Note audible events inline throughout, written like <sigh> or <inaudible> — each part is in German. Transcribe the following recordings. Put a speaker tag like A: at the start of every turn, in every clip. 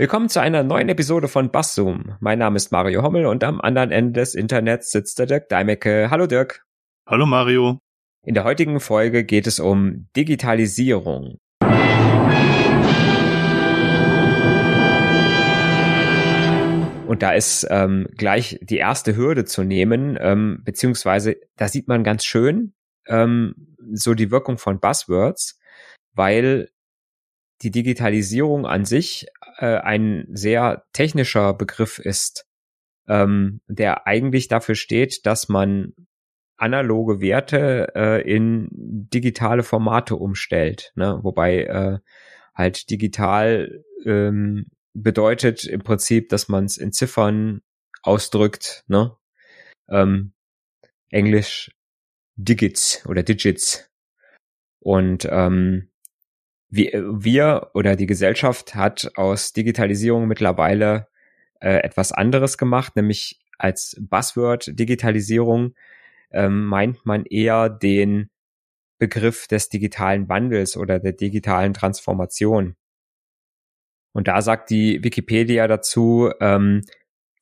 A: Willkommen zu einer neuen Episode von Basszoom. Mein Name ist Mario Hommel und am anderen Ende des Internets sitzt der Dirk Deimecke. Hallo Dirk.
B: Hallo Mario.
A: In der heutigen Folge geht es um Digitalisierung. Und da ist ähm, gleich die erste Hürde zu nehmen, ähm, beziehungsweise da sieht man ganz schön ähm, so die Wirkung von Buzzwords, weil die Digitalisierung an sich äh, ein sehr technischer Begriff ist, ähm, der eigentlich dafür steht, dass man analoge Werte äh, in digitale Formate umstellt, ne? wobei äh, halt digital ähm, bedeutet im Prinzip, dass man es in Ziffern ausdrückt, ne? Ähm, Englisch Digits oder Digits. Und ähm, wir, wir oder die Gesellschaft hat aus Digitalisierung mittlerweile äh, etwas anderes gemacht, nämlich als Buzzword Digitalisierung ähm, meint man eher den Begriff des digitalen Wandels oder der digitalen Transformation. Und da sagt die Wikipedia dazu, ähm,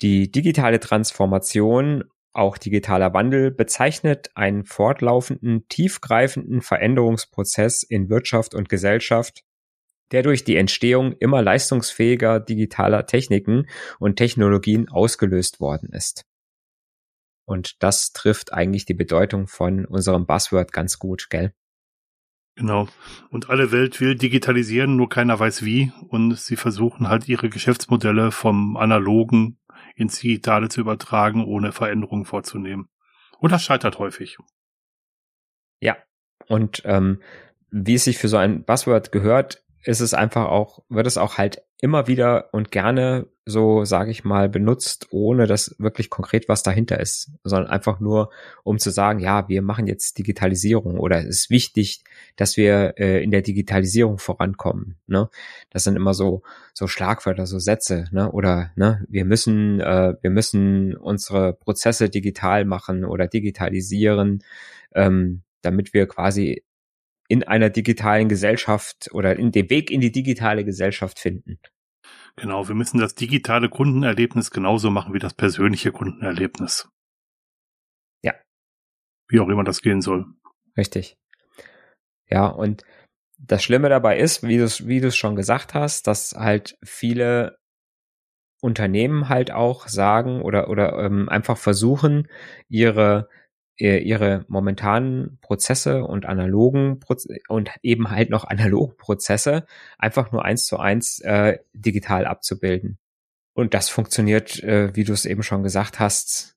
A: die digitale Transformation, auch digitaler Wandel, bezeichnet einen fortlaufenden, tiefgreifenden Veränderungsprozess in Wirtschaft und Gesellschaft, der durch die Entstehung immer leistungsfähiger digitaler Techniken und Technologien ausgelöst worden ist. Und das trifft eigentlich die Bedeutung von unserem Buzzword ganz gut, gell?
B: Genau. Und alle Welt will digitalisieren, nur keiner weiß wie. Und sie versuchen halt ihre Geschäftsmodelle vom analogen ins Digitale zu übertragen, ohne Veränderungen vorzunehmen. Und das scheitert häufig.
A: Ja. Und ähm, wie es sich für so ein Buzzword gehört, ist es einfach auch, wird es auch halt immer wieder und gerne so, sage ich mal, benutzt, ohne dass wirklich konkret was dahinter ist, sondern einfach nur, um zu sagen, ja, wir machen jetzt Digitalisierung oder es ist wichtig, dass wir äh, in der Digitalisierung vorankommen. Ne? Das sind immer so so Schlagwörter, so Sätze, ne? Oder ne, wir müssen äh, wir müssen unsere Prozesse digital machen oder digitalisieren, ähm, damit wir quasi in einer digitalen Gesellschaft oder in dem Weg in die digitale Gesellschaft finden.
B: Genau, wir müssen das digitale Kundenerlebnis genauso machen wie das persönliche Kundenerlebnis.
A: Ja.
B: Wie auch immer das gehen soll.
A: Richtig. Ja, und das Schlimme dabei ist, wie du es wie du es schon gesagt hast, dass halt viele Unternehmen halt auch sagen oder oder ähm, einfach versuchen, ihre ihre momentanen Prozesse und analogen Proze und eben halt noch <laughs> analogen Prozesse einfach nur eins zu eins äh, digital abzubilden. Und das funktioniert, äh, wie du es eben schon gesagt hast,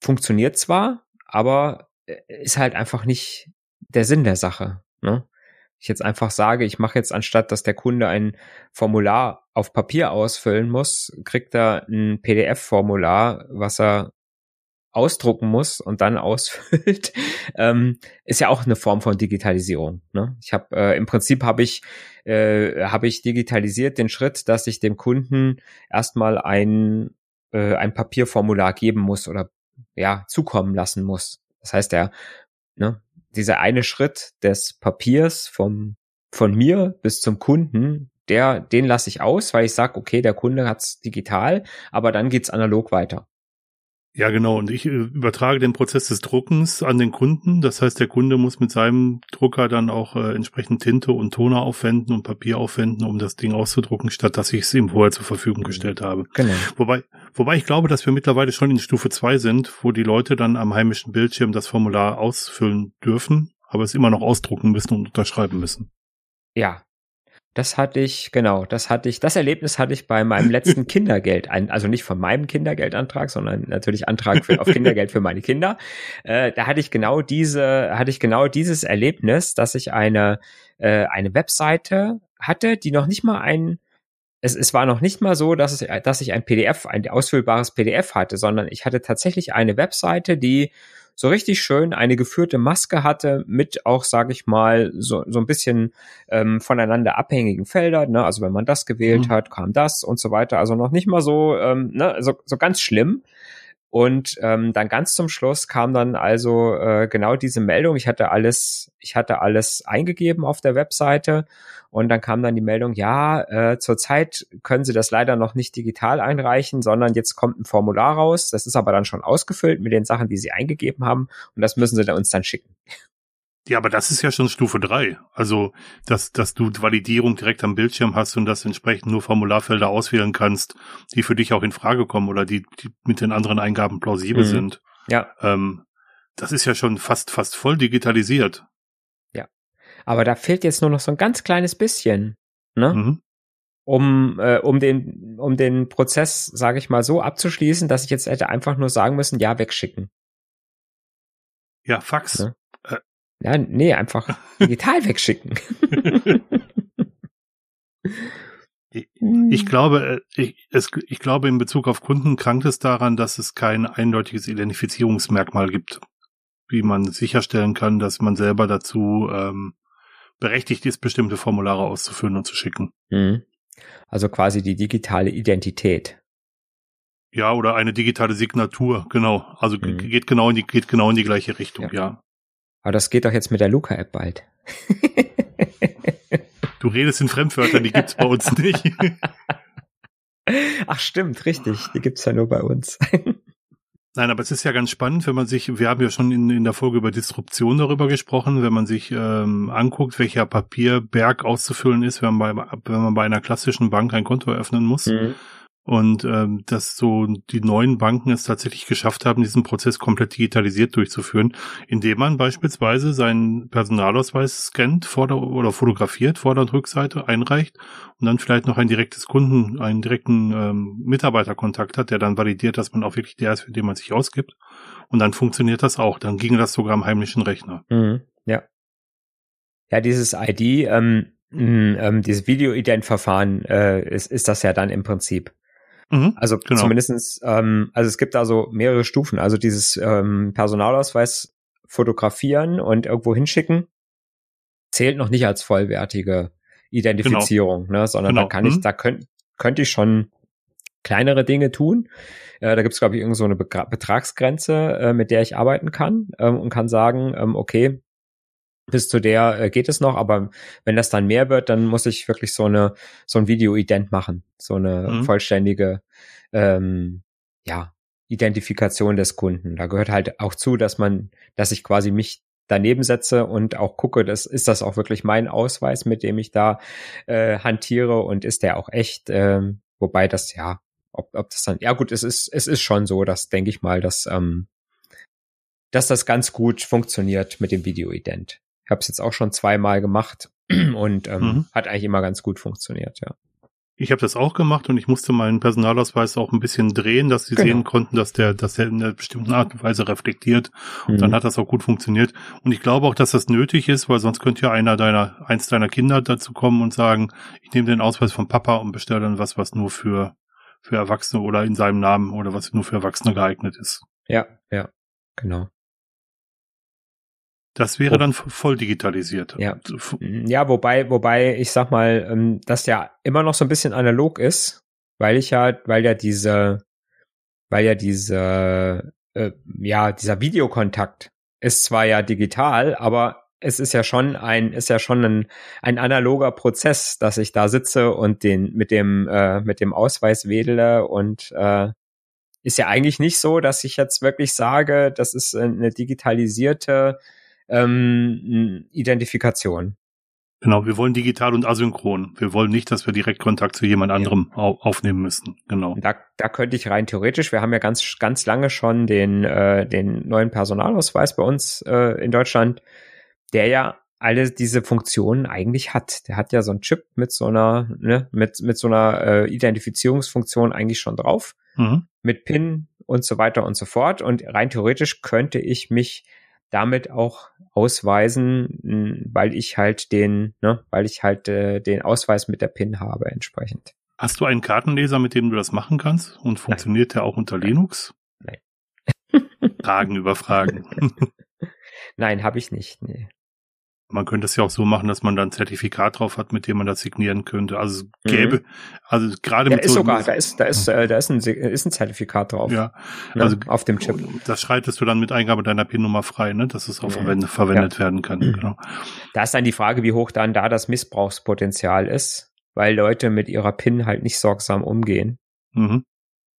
A: funktioniert zwar, aber äh, ist halt einfach nicht der Sinn der Sache. Ne? Ich jetzt einfach sage, ich mache jetzt anstatt, dass der Kunde ein Formular auf Papier ausfüllen muss, kriegt er ein PDF-Formular, was er ausdrucken muss und dann <laughs> ausfüllt, ähm, ist ja auch eine Form von Digitalisierung. Ne? Ich habe äh, im Prinzip habe ich äh, habe ich digitalisiert den Schritt, dass ich dem Kunden erstmal ein äh, ein Papierformular geben muss oder ja zukommen lassen muss. Das heißt, der ne, dieser eine Schritt des Papiers vom von mir bis zum Kunden, der den lasse ich aus, weil ich sage, okay, der Kunde hat's digital, aber dann geht's analog weiter.
B: Ja, genau. Und ich äh, übertrage den Prozess des Druckens an den Kunden. Das heißt, der Kunde muss mit seinem Drucker dann auch äh, entsprechend Tinte und Toner aufwenden und Papier aufwenden, um das Ding auszudrucken, statt dass ich es ihm vorher zur Verfügung gestellt habe.
A: Genau.
B: Wobei, wobei ich glaube, dass wir mittlerweile schon in Stufe zwei sind, wo die Leute dann am heimischen Bildschirm das Formular ausfüllen dürfen, aber es immer noch ausdrucken müssen und unterschreiben müssen.
A: Ja, das hatte ich, genau, das hatte ich, das Erlebnis hatte ich bei meinem letzten <laughs> Kindergeld, also nicht von meinem Kindergeldantrag, sondern natürlich Antrag für, auf Kindergeld für meine Kinder. Äh, da hatte ich genau diese, hatte ich genau dieses Erlebnis, dass ich eine, äh, eine Webseite hatte, die noch nicht mal ein, es, es war noch nicht mal so, dass, es, dass ich ein PDF, ein ausfüllbares PDF hatte, sondern ich hatte tatsächlich eine Webseite, die so richtig schön eine geführte Maske hatte mit auch, sage ich mal, so, so ein bisschen ähm, voneinander abhängigen Feldern. Ne? Also wenn man das gewählt mhm. hat, kam das und so weiter. Also noch nicht mal so, ähm, ne? so, so ganz schlimm. Und ähm, dann ganz zum Schluss kam dann also äh, genau diese Meldung. Ich hatte alles, ich hatte alles eingegeben auf der Webseite und dann kam dann die Meldung, ja, äh, zurzeit können Sie das leider noch nicht digital einreichen, sondern jetzt kommt ein Formular raus. Das ist aber dann schon ausgefüllt mit den Sachen, die Sie eingegeben haben und das müssen Sie dann uns dann schicken.
B: Ja, aber das ist ja schon Stufe drei. Also, dass, dass du Validierung direkt am Bildschirm hast und dass entsprechend nur Formularfelder auswählen kannst, die für dich auch in Frage kommen oder die, die mit den anderen Eingaben plausibel mhm. sind.
A: Ja.
B: Ähm, das ist ja schon fast, fast voll digitalisiert.
A: Aber da fehlt jetzt nur noch so ein ganz kleines bisschen, ne? Mhm. Um, äh, um den, um den Prozess, sage ich mal, so abzuschließen, dass ich jetzt hätte einfach nur sagen müssen, ja, wegschicken.
B: Ja, Fax. Ne?
A: Ja, nee, einfach <laughs> digital wegschicken. <laughs>
B: ich, ich glaube, äh, ich, es, ich glaube, in Bezug auf Kunden krankt es daran, dass es kein eindeutiges Identifizierungsmerkmal gibt, wie man sicherstellen kann, dass man selber dazu ähm, berechtigt ist, bestimmte Formulare auszufüllen und zu schicken.
A: Mhm. Also quasi die digitale Identität.
B: Ja, oder eine digitale Signatur, genau. Also mhm. geht genau in die geht genau in die gleiche Richtung, ja. ja.
A: Aber das geht doch jetzt mit der Luca-App bald. <laughs>
B: du redest in Fremdwörtern, die gibt's bei uns nicht. <laughs>
A: Ach stimmt, richtig. Die gibt's ja nur bei uns.
B: Nein, aber es ist ja ganz spannend, wenn man sich, wir haben ja schon in, in der Folge über Disruption darüber gesprochen, wenn man sich ähm, anguckt, welcher Papierberg auszufüllen ist, wenn man bei, wenn man bei einer klassischen Bank ein Konto eröffnen muss. Mhm. Und ähm, dass so die neuen Banken es tatsächlich geschafft haben, diesen Prozess komplett digitalisiert durchzuführen, indem man beispielsweise seinen Personalausweis scannt Vorder- oder fotografiert, Vorder- und Rückseite einreicht und dann vielleicht noch ein direktes Kunden, einen direkten ähm, Mitarbeiterkontakt hat, der dann validiert, dass man auch wirklich der ist, für den man sich ausgibt. Und dann funktioniert das auch. Dann ging das sogar am heimlichen Rechner.
A: Mhm, ja. Ja, dieses ID, ähm, ähm, dieses Video-Ident-Verfahren äh, ist, ist das ja dann im Prinzip. Mhm, also genau. zumindestens, ähm, also es gibt da so mehrere Stufen. Also dieses ähm, Personalausweis fotografieren und irgendwo hinschicken zählt noch nicht als vollwertige Identifizierung, genau. ne, sondern genau. da kann ich, mhm. da könnte könnte ich schon kleinere Dinge tun. Äh, da gibt es, glaube ich, irgend so eine Be Betragsgrenze, äh, mit der ich arbeiten kann ähm, und kann sagen, ähm, okay, bis zu der äh, geht es noch, aber wenn das dann mehr wird, dann muss ich wirklich so eine so ein Video-Ident machen, so eine mhm. vollständige ähm, ja Identifikation des Kunden. Da gehört halt auch zu, dass man, dass ich quasi mich daneben setze und auch gucke, das ist das auch wirklich mein Ausweis, mit dem ich da äh, hantiere und ist der auch echt, ähm, wobei das ja, ob, ob das dann, ja gut, es ist es ist schon so, dass denke ich mal, dass ähm, dass das ganz gut funktioniert mit dem Video-Ident habe es jetzt auch schon zweimal gemacht <clears throat> und ähm, mhm. hat eigentlich immer ganz gut funktioniert, ja.
B: Ich habe das auch gemacht und ich musste meinen Personalausweis auch ein bisschen drehen, dass sie genau. sehen konnten, dass der, dass der in einer bestimmten Art und Weise reflektiert. Und mhm. dann hat das auch gut funktioniert. Und ich glaube auch, dass das nötig ist, weil sonst könnte ja einer deiner, eins deiner Kinder dazu kommen und sagen, ich nehme den Ausweis von Papa und bestelle dann was, was nur für, für Erwachsene oder in seinem Namen oder was nur für Erwachsene geeignet ist.
A: Ja, ja, genau.
B: Das wäre dann voll digitalisiert.
A: Ja. Mhm, ja, wobei, wobei, ich sag mal, ähm, das ja immer noch so ein bisschen analog ist, weil ich ja, weil ja diese, weil ja diese, äh, ja, dieser Videokontakt ist zwar ja digital, aber es ist ja schon ein, ist ja schon ein, ein analoger Prozess, dass ich da sitze und den mit dem, äh, mit dem Ausweis wedele und äh, ist ja eigentlich nicht so, dass ich jetzt wirklich sage, das ist eine digitalisierte ähm, Identifikation.
B: Genau, wir wollen digital und asynchron. Wir wollen nicht, dass wir direkt Kontakt zu jemand anderem ja. aufnehmen müssen. Genau.
A: Da, da könnte ich rein theoretisch, wir haben ja ganz, ganz lange schon den, äh, den neuen Personalausweis bei uns äh, in Deutschland, der ja alle diese Funktionen eigentlich hat. Der hat ja so einen Chip mit so einer, ne, mit, mit so einer äh, Identifizierungsfunktion eigentlich schon drauf. Mhm. Mit PIN und so weiter und so fort. Und rein theoretisch könnte ich mich damit auch ausweisen, weil ich halt den, ne, weil ich halt äh, den Ausweis mit der PIN habe entsprechend.
B: Hast du einen Kartenleser, mit dem du das machen kannst? Und funktioniert Nein. der auch unter Linux?
A: Nein.
B: Fragen über Fragen. <laughs>
A: Nein, habe ich nicht. Nee.
B: Man könnte es ja auch so machen, dass man dann ein Zertifikat drauf hat, mit dem man das signieren könnte. Also es gäbe, mhm. also gerade
A: ja,
B: mit
A: ist so sogar, da ist, da ist, äh, da ist ein, ist ein Zertifikat drauf.
B: Ja,
A: ne, also auf dem Chip.
B: Das schaltest du dann mit Eingabe deiner PIN-Nummer frei, ne, dass es auch verwendet, verwendet werden kann. Genau.
A: Da ist dann die Frage, wie hoch dann da das Missbrauchspotenzial ist, weil Leute mit ihrer PIN halt nicht sorgsam umgehen. Mhm.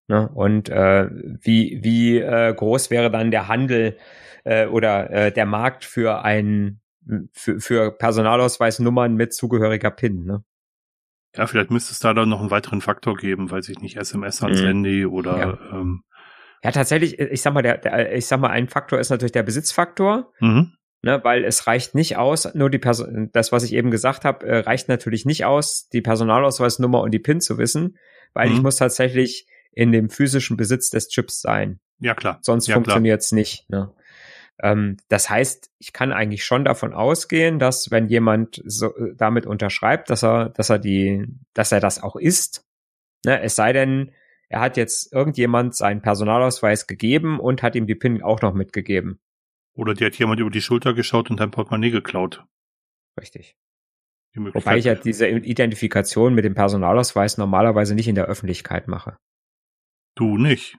A: Ne? Und äh, wie, wie äh, groß wäre dann der Handel äh, oder äh, der Markt für ein für, für Personalausweisnummern mit zugehöriger PIN, ne?
B: Ja, vielleicht müsste es da dann noch einen weiteren Faktor geben, weiß ich nicht, SMS ans mhm. Handy oder
A: ja. Ähm, ja, tatsächlich, ich sag mal, der, der, ich sag mal, ein Faktor ist natürlich der Besitzfaktor. Mhm. Ne, weil es reicht nicht aus, nur die Person, das, was ich eben gesagt habe, äh, reicht natürlich nicht aus, die Personalausweisnummer und die PIN zu wissen, weil mhm. ich muss tatsächlich in dem physischen Besitz des Chips sein.
B: Ja, klar.
A: Sonst
B: ja,
A: funktioniert's nicht. Ne? Ähm, das heißt, ich kann eigentlich schon davon ausgehen, dass wenn jemand so, äh, damit unterschreibt, dass er, dass er die, dass er das auch ist, ne, es sei denn, er hat jetzt irgendjemand seinen Personalausweis gegeben und hat ihm die PIN auch noch mitgegeben.
B: Oder die hat jemand über die Schulter geschaut und ein Portemonnaie geklaut.
A: Richtig. Wobei ich ja diese Identifikation mit dem Personalausweis normalerweise nicht in der Öffentlichkeit mache.
B: Du nicht?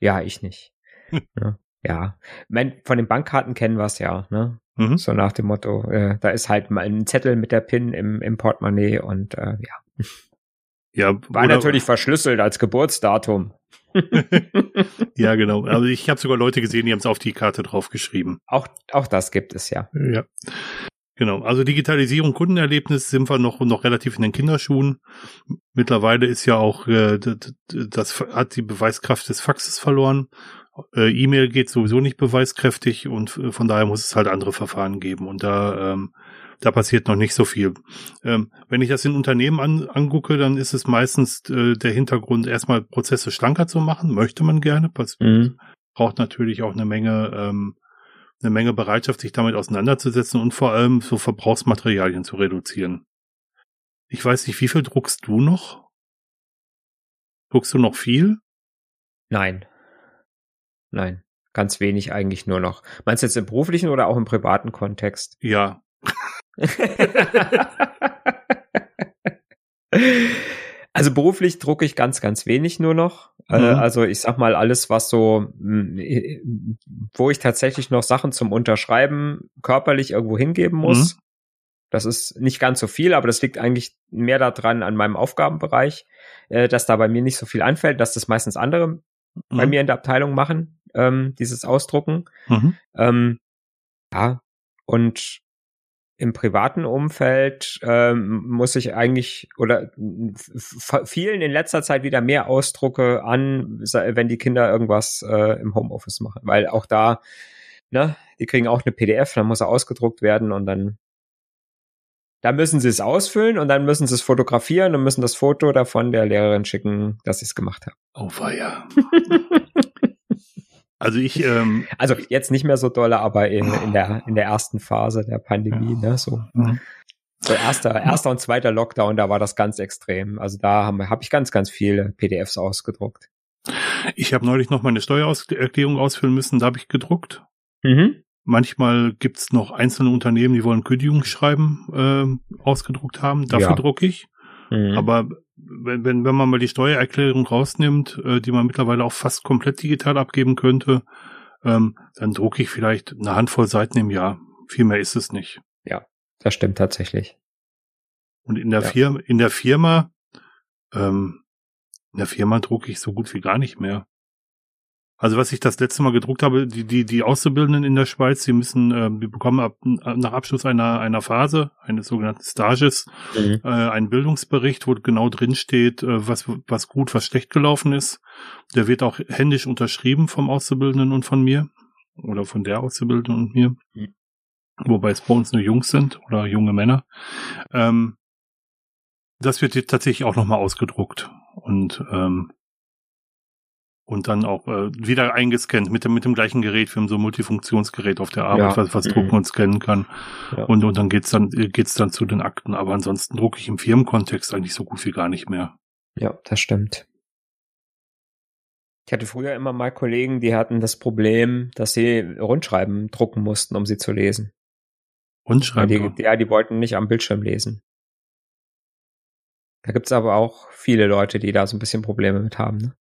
A: Ja, ich nicht. <laughs> ja ja, mein, von den Bankkarten kennen wir es ja, ne? Mhm. So nach dem Motto, äh, da ist halt mal ein Zettel mit der PIN im, im Portemonnaie und äh, ja.
B: Ja,
A: war natürlich verschlüsselt als Geburtsdatum. <laughs>
B: ja, genau. <laughs> Also ich habe sogar Leute gesehen, die haben es auf die Karte draufgeschrieben.
A: Auch, auch das gibt es ja.
B: Ja. Genau, also Digitalisierung, Kundenerlebnis sind wir noch noch relativ in den Kinderschuhen. Mittlerweile ist ja auch äh, das hat die Beweiskraft des Faxes verloren. Äh, E-Mail geht sowieso nicht beweiskräftig und äh, von daher muss es halt andere Verfahren geben und da ähm, da passiert noch nicht so viel. Ähm, wenn ich das in Unternehmen an, angucke, dann ist es meistens äh, der Hintergrund, erstmal Prozesse schlanker zu machen, möchte man gerne. Mhm. braucht natürlich auch eine Menge, ähm, eine Menge Bereitschaft, sich damit auseinanderzusetzen und vor allem so Verbrauchsmaterialien zu reduzieren. Ich weiß nicht, wie viel druckst du noch? Druckst du noch viel?
A: Nein. Nein, ganz wenig eigentlich nur noch. Meinst du jetzt im beruflichen oder auch im privaten Kontext?
B: Ja. <laughs>
A: also beruflich drucke ich ganz, ganz wenig nur noch. Äh, mhm. Also ich sag mal alles, was so, hm, wo ich tatsächlich noch Sachen zum Unterschreiben körperlich irgendwo hingeben muss. Mhm. Das ist nicht ganz so viel, aber das liegt eigentlich mehr daran an meinem Aufgabenbereich, äh, dass da bei mir nicht so viel anfällt, dass das meistens andere mhm. bei mir in der Abteilung machen ähm, dieses Ausdrucken. Mhm. Ähm, ja, und im privaten Umfeld ähm, muss ich eigentlich oder vielen in letzter Zeit wieder mehr Ausdrucke an, wenn die Kinder irgendwas äh, im Homeoffice machen, weil auch da, ne, die kriegen auch eine PDF, dann muss er ausgedruckt werden und dann da müssen sie es ausfüllen und dann müssen sie es fotografieren und müssen das Foto davon der Lehrerin schicken, dass sie es gemacht haben.
B: Oh weia. <laughs> Also ich, ähm,
A: also jetzt nicht mehr so dolle, aber in, in der in der ersten Phase der Pandemie, ja. ne, so. Mhm. So erster, erster und zweiter Lockdown, da war das ganz extrem. Also da habe hab ich ganz, ganz viele PDFs ausgedruckt.
B: Ich habe neulich noch meine Steuererklärung ausfüllen müssen, da habe ich gedruckt. Mhm. Manchmal gibt's noch einzelne Unternehmen, die wollen Kündigungsschreiben äh, ausgedruckt haben. Dafür ja. drucke ich. Mhm. Aber wenn, wenn, wenn man mal die Steuererklärung rausnimmt, äh, die man mittlerweile auch fast komplett digital abgeben könnte, ähm, dann drucke ich vielleicht eine Handvoll Seiten im Jahr. Viel mehr ist es nicht.
A: Ja, das stimmt tatsächlich.
B: Und in der ja. Firma, in der Firma, ähm, in der Firma drucke ich so gut wie gar nicht mehr. Also was ich das letzte Mal gedruckt habe, die, die, die Auszubildenden in der Schweiz, die müssen, äh, die bekommen ab, nach Abschluss einer, einer Phase, eines sogenannten Stages, mhm. äh, einen Bildungsbericht, wo genau drin steht, äh, was, was gut, was schlecht gelaufen ist. Der wird auch händisch unterschrieben vom Auszubildenden und von mir. Oder von der Auszubildenden und mir. Mhm. Wobei es bei uns nur Jungs sind oder junge Männer. Ähm, das wird jetzt tatsächlich auch nochmal ausgedruckt. Und ähm, und dann auch äh, wieder eingescannt mit dem, mit dem gleichen Gerät. Wir haben so ein Multifunktionsgerät auf der Arbeit, ja. was, was drucken mhm. und scannen kann. Ja. Und, und dann geht's dann, geht's dann zu den Akten. Aber ansonsten drucke ich im Firmenkontext eigentlich so gut wie gar nicht mehr.
A: Ja, das stimmt. Ich hatte früher immer mal Kollegen, die hatten das Problem, dass sie Rundschreiben drucken mussten, um sie zu lesen.
B: Und schreiben.
A: Die, ja, die wollten nicht am Bildschirm lesen. Da gibt's aber auch viele Leute, die da so ein bisschen Probleme mit haben. Ne?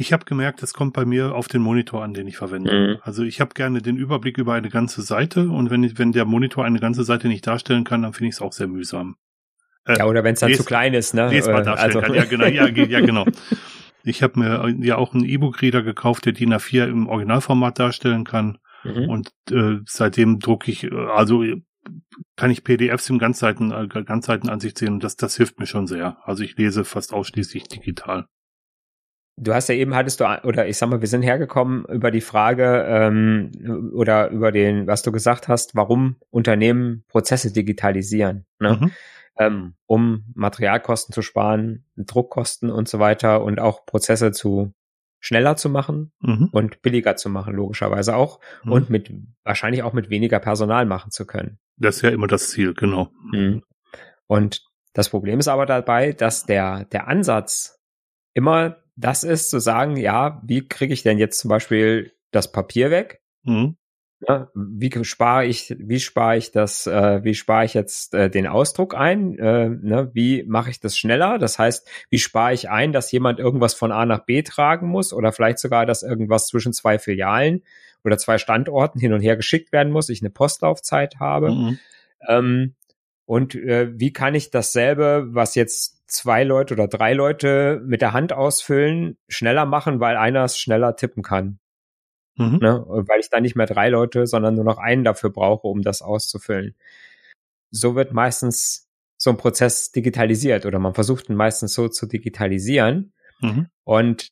B: Ich habe gemerkt, es kommt bei mir auf den Monitor an, den ich verwende. Mhm. Also ich habe gerne den Überblick über eine ganze Seite und wenn, wenn der Monitor eine ganze Seite nicht darstellen kann, dann finde ich es auch sehr mühsam.
A: Äh, ja, oder wenn es dann zu klein ist, ne?
B: Lesbar äh, darstellen also. kann. Ja, genau, ja, ja, genau. Ich habe mir ja auch einen E-Book-Reader gekauft, der DIN A4 im Originalformat darstellen kann. Mhm. Und äh, seitdem drucke ich, äh, also kann ich PDFs im Ganzseiten, äh, Ganzseitenansicht sehen und das, das hilft mir schon sehr. Also ich lese fast ausschließlich digital.
A: Du hast ja eben hattest du, oder ich sag mal, wir sind hergekommen über die Frage ähm, oder über den, was du gesagt hast, warum Unternehmen Prozesse digitalisieren. Ne? Mhm. Ähm, um Materialkosten zu sparen, Druckkosten und so weiter und auch Prozesse zu schneller zu machen mhm. und billiger zu machen, logischerweise auch. Mhm. Und mit wahrscheinlich auch mit weniger Personal machen zu können.
B: Das ist ja immer das Ziel, genau.
A: Mhm. Und das Problem ist aber dabei, dass der, der Ansatz immer das ist, zu sagen, ja, wie kriege ich denn jetzt zum Beispiel das Papier weg? Mhm. Ja, wie spare ich, wie spare ich das, äh, wie spare ich jetzt äh, den Ausdruck ein? Äh, ne, wie mache ich das schneller? Das heißt, wie spare ich ein, dass jemand irgendwas von A nach B tragen muss oder vielleicht sogar, dass irgendwas zwischen zwei Filialen oder zwei Standorten hin und her geschickt werden muss, ich eine Postlaufzeit habe. Mhm. Ähm, und äh, wie kann ich dasselbe, was jetzt zwei Leute oder drei Leute mit der Hand ausfüllen, schneller machen, weil einer es schneller tippen kann? Mhm. Ne? Weil ich dann nicht mehr drei Leute, sondern nur noch einen dafür brauche, um das auszufüllen. So wird meistens so ein Prozess digitalisiert oder man versucht ihn meistens so zu digitalisieren. Mhm. Und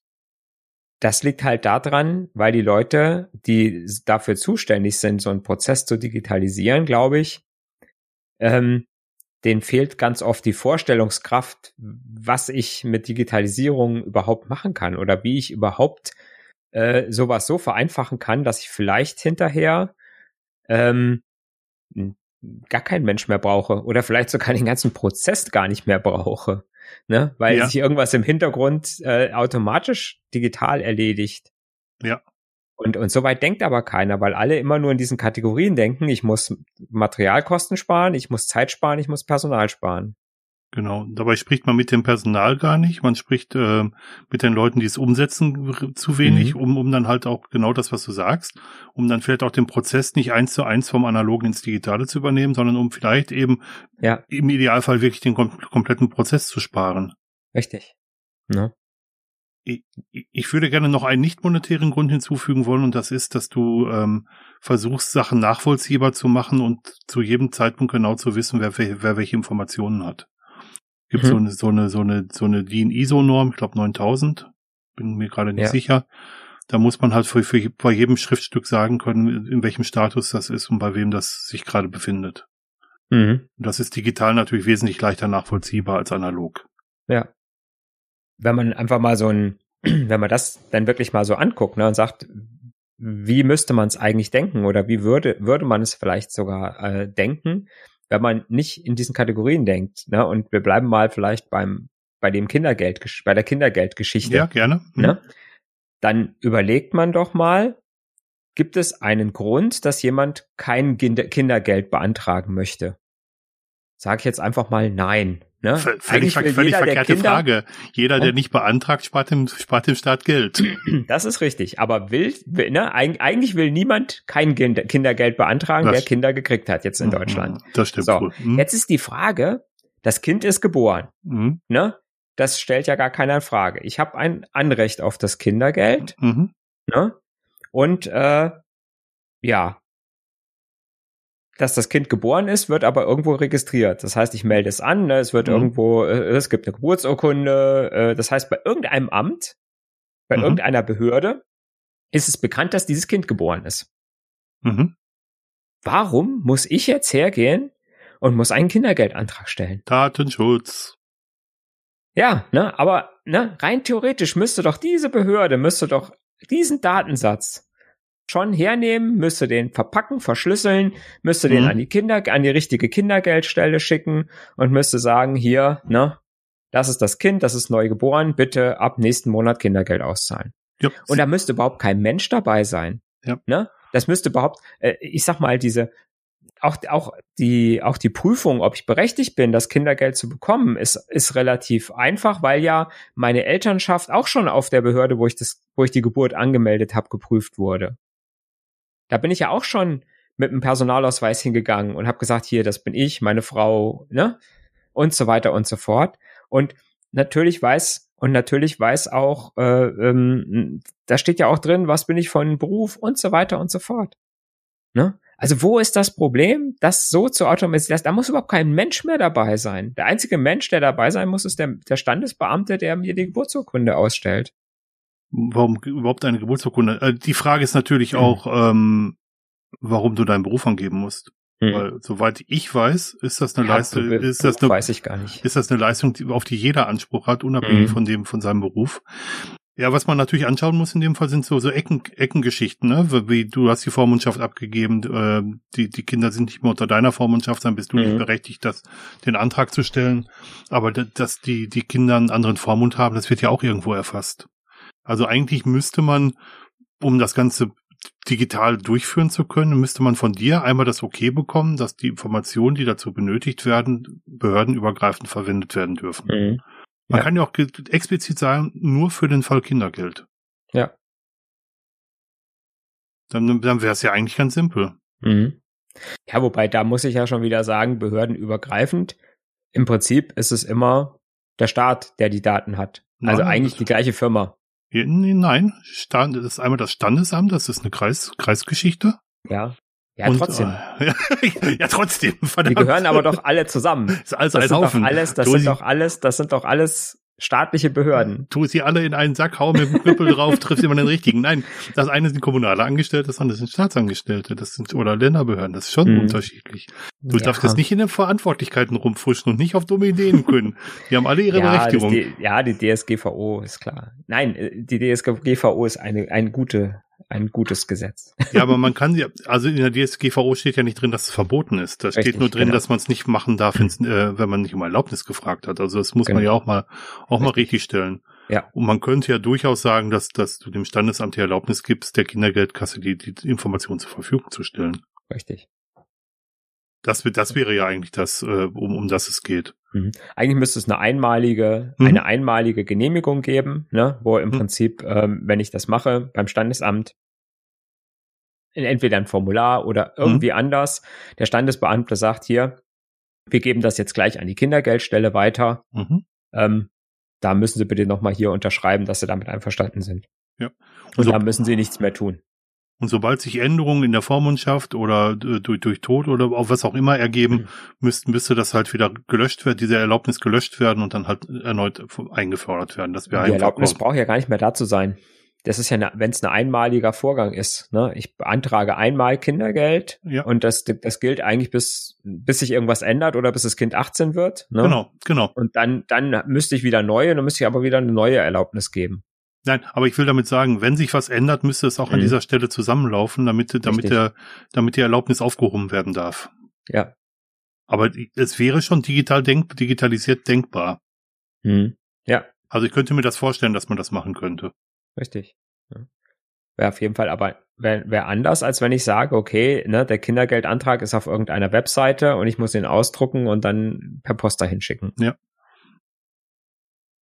A: das liegt halt daran, weil die Leute, die dafür zuständig sind, so einen Prozess zu digitalisieren, glaube ich, ähm, denen fehlt ganz oft die Vorstellungskraft, was ich mit Digitalisierung überhaupt machen kann oder wie ich überhaupt äh, sowas so vereinfachen kann, dass ich vielleicht hinterher ähm, gar keinen Mensch mehr brauche oder vielleicht sogar den ganzen Prozess gar nicht mehr brauche, ne? weil ja. sich irgendwas im Hintergrund äh, automatisch digital erledigt.
B: Ja.
A: Und, und so weit denkt aber keiner, weil alle immer nur in diesen Kategorien denken, ich muss Materialkosten sparen, ich muss Zeit sparen, ich muss Personal sparen.
B: Genau. Dabei spricht man mit dem Personal gar nicht. Man spricht äh, mit den Leuten, die es umsetzen, zu wenig, mhm. um, um dann halt auch genau das, was du sagst, um dann vielleicht auch den Prozess nicht eins zu eins vom Analogen ins Digitale zu übernehmen, sondern um vielleicht eben ja. im Idealfall wirklich den kom kompletten Prozess zu sparen.
A: Richtig. Ja.
B: Ich, ich würde gerne noch einen nicht monetären Grund hinzufügen wollen und das ist, dass du ähm, versuchst, Sachen nachvollziehbar zu machen und zu jedem Zeitpunkt genau zu wissen, wer, wer welche Informationen hat. Gibt mhm. so eine, so eine, so eine, so eine DIN ISO-Norm, ich glaube 9000, bin mir gerade nicht ja. sicher. Da muss man halt für, für bei jedem Schriftstück sagen können, in welchem Status das ist und bei wem das sich gerade befindet. Mhm. Das ist digital natürlich wesentlich leichter nachvollziehbar als analog.
A: Ja. Wenn man einfach mal so ein, <clears throat> wenn man das dann wirklich mal so anguckt ne, und sagt, wie müsste man es eigentlich denken oder wie würde, würde man es vielleicht sogar äh, denken, wenn man nicht in diesen Kategorien denkt, ne, und wir bleiben mal vielleicht beim, bei dem Kindergeld, bei der Kindergeldgeschichte.
B: Ja, gerne.
A: Mhm. Ne, dann überlegt man doch mal, gibt es einen Grund, dass jemand kein Kindergeld beantragen möchte? Sag ich jetzt einfach mal nein. Ne?
B: Völlig, völlig verkehrte Kinder, Frage. Jeder, der nicht beantragt, spart dem, spart dem Staat Geld.
A: Das ist richtig. Aber will, will ne, eigentlich will niemand kein Kindergeld beantragen, das der Kinder gekriegt hat jetzt in Deutschland.
B: Das stimmt.
A: So, mhm. jetzt ist die Frage, das Kind ist geboren. Mhm. Ne? Das stellt ja gar keiner in Frage. Ich habe ein Anrecht auf das Kindergeld. Mhm. Ne? Und äh, ja, dass das Kind geboren ist, wird aber irgendwo registriert. Das heißt, ich melde es an, ne, es wird mhm. irgendwo, äh, es gibt eine Geburtsurkunde, äh, das heißt, bei irgendeinem Amt, bei mhm. irgendeiner Behörde ist es bekannt, dass dieses Kind geboren ist. Mhm. Warum muss ich jetzt hergehen und muss einen Kindergeldantrag stellen?
B: Datenschutz.
A: Ja, ne, aber ne, rein theoretisch müsste doch diese Behörde, müsste doch diesen Datensatz schon hernehmen, müsste den verpacken, verschlüsseln, müsste mhm. den an die Kinder, an die richtige Kindergeldstelle schicken und müsste sagen, hier, ne, das ist das Kind, das ist neu geboren, bitte ab nächsten Monat Kindergeld auszahlen. Ja. Und da müsste überhaupt kein Mensch dabei sein. Ja. Ne? Das müsste überhaupt, äh, ich sag mal, diese, auch, auch die, auch die Prüfung, ob ich berechtigt bin, das Kindergeld zu bekommen, ist, ist relativ einfach, weil ja meine Elternschaft auch schon auf der Behörde, wo ich das, wo ich die Geburt angemeldet habe, geprüft wurde. Da bin ich ja auch schon mit einem Personalausweis hingegangen und habe gesagt, hier, das bin ich, meine Frau, ne? Und so weiter und so fort. Und natürlich weiß, und natürlich weiß auch, äh, ähm, da steht ja auch drin, was bin ich von Beruf und so weiter und so fort. Ne? Also wo ist das Problem, das so zu automatisieren? Da muss überhaupt kein Mensch mehr dabei sein. Der einzige Mensch, der dabei sein muss, ist der, der Standesbeamte, der mir die Geburtsurkunde ausstellt.
B: Warum überhaupt eine Geburtsurkunde? Äh, die Frage ist natürlich mhm. auch, ähm, warum du deinen Beruf angeben musst. Mhm. Weil, soweit ich weiß, ist das eine ja, Leistung, ist das eine,
A: weiß ich gar nicht.
B: Ist das eine Leistung, auf die jeder Anspruch hat, unabhängig mhm. von dem, von seinem Beruf. Ja, was man natürlich anschauen muss in dem Fall sind so, so Ecken, Eckengeschichten, ne? Wie du hast die Vormundschaft abgegeben, äh, die, die Kinder sind nicht mehr unter deiner Vormundschaft, dann bist du mhm. nicht berechtigt, das, den Antrag zu stellen. Aber dass die, die Kinder einen anderen Vormund haben, das wird ja auch irgendwo erfasst. Also eigentlich müsste man, um das Ganze digital durchführen zu können, müsste man von dir einmal das Okay bekommen, dass die Informationen, die dazu benötigt werden, behördenübergreifend verwendet werden dürfen. Mhm. Man ja. kann ja auch explizit sagen, nur für den Fall Kindergeld.
A: Ja.
B: Dann, dann wäre es ja eigentlich ganz simpel.
A: Mhm. Ja, wobei da muss ich ja schon wieder sagen, behördenübergreifend. Im Prinzip ist es immer der Staat, der die Daten hat. Also Nein, eigentlich die gleiche Firma.
B: Nein, Stand, das ist einmal das Standesamt, das ist eine Kreis, Kreisgeschichte.
A: Ja. Ja, und, trotzdem.
B: Äh, <laughs> ja, trotzdem.
A: Verdammt. Die gehören aber doch alle zusammen.
B: Das, ist alles
A: das
B: sind
A: doch alles, das sind doch alles, das sind doch alles staatliche Behörden.
B: Tu sie alle in einen Sack, hau mit dem Knüppel drauf, <laughs> triffst immer den richtigen. Nein, das eine sind kommunale Angestellte, das andere sind Staatsangestellte, das sind oder Länderbehörden, das ist schon mhm. unterschiedlich. Du ja. darfst jetzt nicht in den Verantwortlichkeiten rumfuschen und nicht auf dumme Ideen können. Die haben alle ihre ja, Berechtigung.
A: ja, die DSGVO ist klar. Nein, äh, die DSGVO ist eine, eine gute ein gutes Gesetz.
B: Ja, aber man kann ja, also in der DSGVO steht ja nicht drin, dass es verboten ist. Da steht nur drin, genau. dass man es nicht machen darf, äh, wenn man nicht um Erlaubnis gefragt hat. Also das muss genau. man ja auch mal auch richtig. mal richtig stellen.
A: Ja.
B: Und man könnte ja durchaus sagen, dass, dass du dem Standesamt die Erlaubnis gibst, der Kindergeldkasse die, die Information zur Verfügung zu stellen.
A: Richtig.
B: Das, das wäre ja eigentlich das, äh, um, um das es geht.
A: Mhm. Eigentlich müsste es eine einmalige, mhm. eine einmalige Genehmigung geben, ne, wo im mhm. Prinzip, ähm, wenn ich das mache beim Standesamt, entweder ein Formular oder irgendwie mhm. anders, der Standesbeamte sagt hier, wir geben das jetzt gleich an die Kindergeldstelle weiter. Mhm. Ähm, da müssen Sie bitte nochmal hier unterschreiben, dass Sie damit einverstanden sind.
B: Ja.
A: Und, Und so, da müssen Sie nichts mehr tun.
B: Und sobald sich Änderungen in der Vormundschaft oder äh, durch, durch Tod oder auch was auch immer ergeben, mhm. müsste, müsste das halt wieder gelöscht werden, diese Erlaubnis gelöscht werden und dann halt erneut eingefordert werden. Das wäre
A: Die Erlaubnis braucht ja gar nicht mehr da zu sein. Das ist ja, wenn es ein einmaliger Vorgang ist. Ne? Ich beantrage einmal Kindergeld ja. und das, das gilt eigentlich bis, bis sich irgendwas ändert oder bis das Kind 18 wird. Ne?
B: Genau, genau.
A: Und dann, dann müsste ich wieder neue, dann müsste ich aber wieder eine neue Erlaubnis geben.
B: Nein, aber ich will damit sagen, wenn sich was ändert, müsste es auch mhm. an dieser Stelle zusammenlaufen, damit, damit der, damit die Erlaubnis aufgehoben werden darf.
A: Ja.
B: Aber es wäre schon digital denk, digitalisiert denkbar.
A: Mhm. Ja.
B: Also ich könnte mir das vorstellen, dass man das machen könnte.
A: Richtig. Ja. Wäre auf jeden Fall aber wäre wär anders, als wenn ich sage, okay, ne, der Kindergeldantrag ist auf irgendeiner Webseite und ich muss ihn ausdrucken und dann per Post dahin schicken.
B: Ja.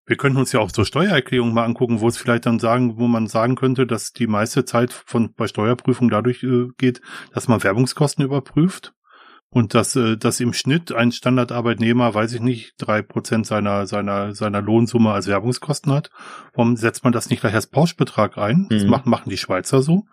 B: Wir könnten uns ja auch so Steuererklärungen mal angucken, wo es vielleicht dann sagen, wo man sagen könnte, dass die meiste Zeit von bei Steuerprüfung dadurch äh, geht, dass man Werbungskosten überprüft und dass, äh, dass im Schnitt ein Standardarbeitnehmer, weiß ich nicht, drei Prozent seiner seiner seiner Lohnsumme als Werbungskosten hat. Warum setzt man das nicht gleich als Pauschbetrag ein? Mhm. Das machen machen die Schweizer so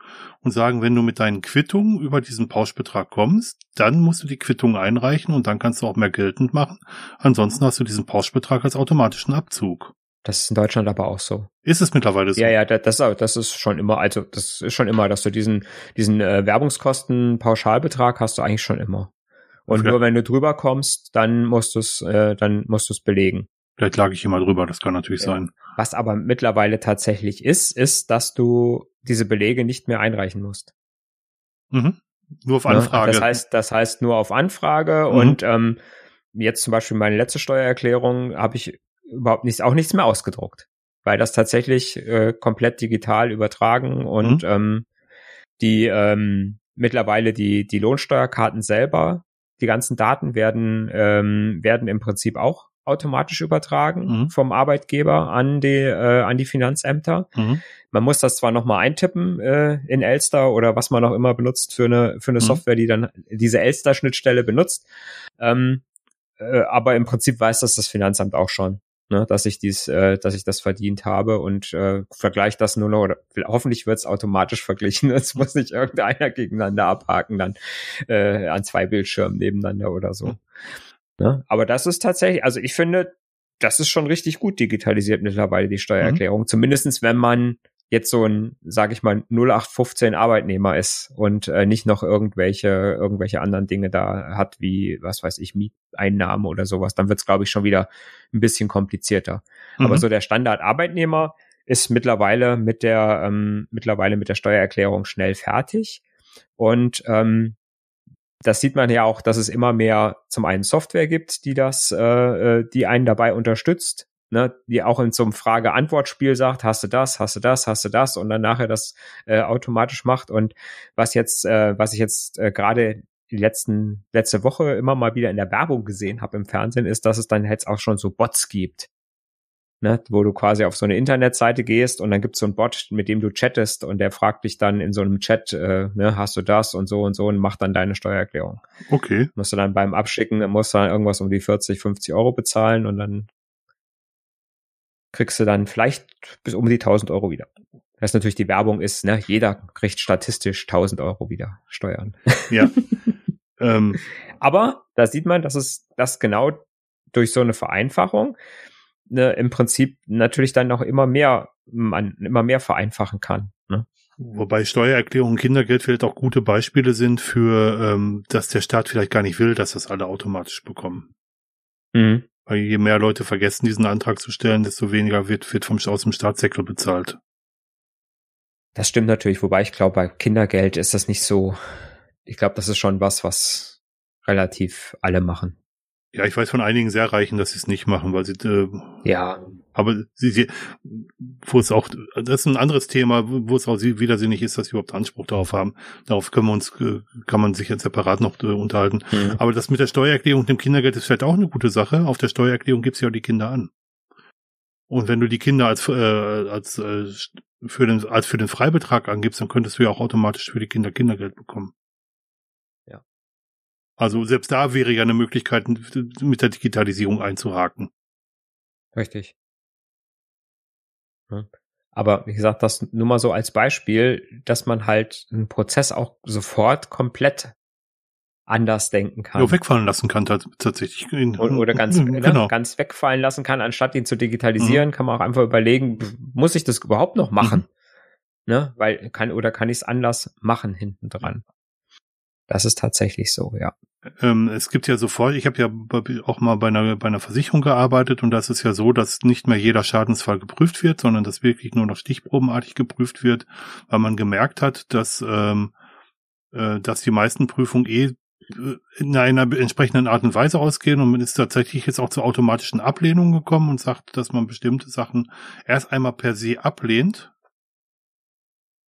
B: und sagen, wenn du mit deinen Quittungen über diesen Pauschbetrag kommst, dann musst du die Quittung einreichen und dann kannst du auch mehr geltend machen. Ansonsten hast du diesen Pauschbetrag als automatischen Abzug.
A: Das ist in Deutschland aber auch so.
B: Ist es mittlerweile so?
A: Ja, ja, das, das ist schon immer, also das ist schon immer, dass du diesen, diesen äh, Werbungskosten-Pauschalbetrag hast du eigentlich schon immer. Und Vielleicht. nur wenn du drüber kommst, dann musst du es, äh, dann musst du es belegen.
B: Vielleicht lag ich immer drüber, das kann natürlich ja. sein.
A: Was aber mittlerweile tatsächlich ist, ist, dass du diese Belege nicht mehr einreichen musst.
B: Mhm. Nur auf ne? Anfrage.
A: Das heißt, das heißt nur auf Anfrage mhm. und ähm, jetzt zum Beispiel meine letzte Steuererklärung habe ich überhaupt nichts, auch nichts mehr ausgedruckt, weil das tatsächlich äh, komplett digital übertragen und mhm. ähm, die ähm, mittlerweile die, die Lohnsteuerkarten selber, die ganzen Daten werden, ähm, werden im Prinzip auch automatisch übertragen mhm. vom Arbeitgeber an die, äh, an die Finanzämter. Mhm. Man muss das zwar nochmal eintippen äh, in Elster oder was man auch immer benutzt für eine, für eine mhm. Software, die dann diese Elster-Schnittstelle benutzt. Ähm, äh, aber im Prinzip weiß das das Finanzamt auch schon ne, dass ich dies, äh, dass ich das verdient habe und äh, vergleiche das nur noch, oder hoffentlich wird es automatisch verglichen. <laughs> Es muss nicht irgendeiner gegeneinander abhaken dann äh, an zwei Bildschirmen nebeneinander oder so. Ne? Aber das ist tatsächlich, also ich finde, das ist schon richtig gut digitalisiert mittlerweile, die Steuererklärung. Mhm. Zumindestens wenn man jetzt so ein, sage ich mal, 0815 Arbeitnehmer ist und äh, nicht noch irgendwelche irgendwelche anderen Dinge da hat, wie was weiß ich Mieteinnahmen oder sowas, dann wird's glaube ich schon wieder ein bisschen komplizierter. Mhm. Aber so der Standard Arbeitnehmer ist mittlerweile mit der ähm, mittlerweile mit der Steuererklärung schnell fertig und ähm, das sieht man ja auch, dass es immer mehr zum einen Software gibt, die das, äh, äh die einen dabei unterstützt, ne, die auch in so einem Frage-Antwort-Spiel sagt, hast du das, hast du das, hast du das und dann nachher das äh, automatisch macht. Und was jetzt, äh, was ich jetzt äh, gerade die letzten, letzte Woche immer mal wieder in der Werbung gesehen habe im Fernsehen, ist, dass es dann jetzt auch schon so Bots gibt. Ne, wo du quasi auf so eine Internetseite gehst und dann gibt's so einen Bot, mit dem du chattest und der fragt dich dann in so einem Chat, äh, ne, hast du das und so und so und macht dann deine Steuererklärung.
B: Okay.
A: Musst du dann beim Abschicken, musst du dann irgendwas um die 40, 50 Euro bezahlen und dann kriegst du dann vielleicht bis um die 1000 Euro wieder. Das natürlich die Werbung ist, ne, jeder kriegt statistisch 1000 Euro wieder Steuern. <laughs>
B: Ja. ähm.
A: Aber da sieht man, dass es das genau durch so eine Vereinfachung ne, im Prinzip natürlich dann noch immer mehr, man immer mehr vereinfachen kann. Ne?
B: Wobei Steuererklärung und Kindergeld vielleicht auch gute Beispiele sind für, ähm, dass der Staat vielleicht gar nicht will, dass das alle automatisch bekommen. Mhm. Weil je mehr Leute vergessen, diesen Antrag zu stellen, desto weniger wird, wird vom, aus dem Staatssektor bezahlt.
A: Das stimmt natürlich, wobei ich glaube, bei Kindergeld ist das nicht so. Ich glaube, das ist schon was, was relativ alle machen.
B: Ja, ich weiß von einigen sehr Reichen, dass sie es nicht machen, weil sie äh,
A: ja.
B: Aber sie, sie, wo es auch, das ist ein anderes Thema, wo es auch widersinnig ist, dass sie überhaupt Anspruch darauf haben. Darauf können wir uns, äh, kann man sich jetzt separat noch äh, unterhalten. Mhm. Aber das mit der Steuererklärung und dem Kindergeld ist vielleicht auch eine gute Sache. Auf der Steuererklärung gibt's ja die Kinder an. Und wenn du die Kinder als, äh, als, äh, für den, als für den Freibetrag angibst, dann könntest du ja auch automatisch für die Kinder Kindergeld bekommen. Also selbst da wäre ja eine Möglichkeit, mit der Digitalisierung einzuhaken.
A: Richtig. Aber wie gesagt, das nur mal so als Beispiel, dass man halt einen Prozess auch sofort komplett anders denken kann.
B: Ja, wegfallen lassen kann tatsächlich.
A: Oder ganz, <laughs> ne, genau. ganz wegfallen lassen kann, anstatt ihn zu digitalisieren, mhm. kann man auch einfach überlegen, muss ich das überhaupt noch machen? Mhm. Ne? Weil kann oder kann ich es anders machen hinten dran? Das ist tatsächlich so, ja.
B: Ähm, es gibt ja sofort, ich habe ja auch mal bei einer, bei einer Versicherung gearbeitet und das ist ja so, dass nicht mehr jeder Schadensfall geprüft wird, sondern dass wirklich nur noch stichprobenartig geprüft wird, weil man gemerkt hat, dass, ähm, äh, dass die meisten Prüfungen eh äh, in einer entsprechenden Art und Weise ausgehen und man ist tatsächlich jetzt auch zur automatischen Ablehnung gekommen und sagt, dass man bestimmte Sachen erst einmal per se ablehnt,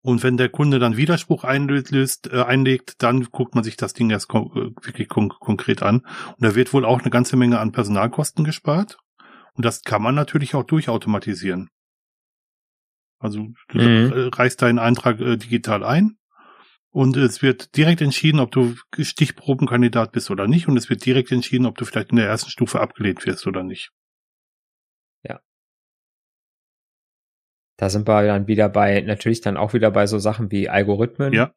B: und wenn der Kunde dann Widerspruch einlöst, äh, einlegt, dann guckt man sich das Ding erst kon äh, wirklich kon konkret an. Und da wird wohl auch eine ganze Menge an Personalkosten gespart. Und das kann man natürlich auch durchautomatisieren. Also du mhm. reichst deinen Eintrag äh, digital ein und es wird direkt entschieden, ob du Stichprobenkandidat bist oder nicht. Und es wird direkt entschieden, ob du vielleicht in der ersten Stufe abgelehnt wirst oder nicht.
A: Da sind wir dann wieder bei, natürlich dann auch wieder bei so Sachen wie Algorithmen.
B: Ja.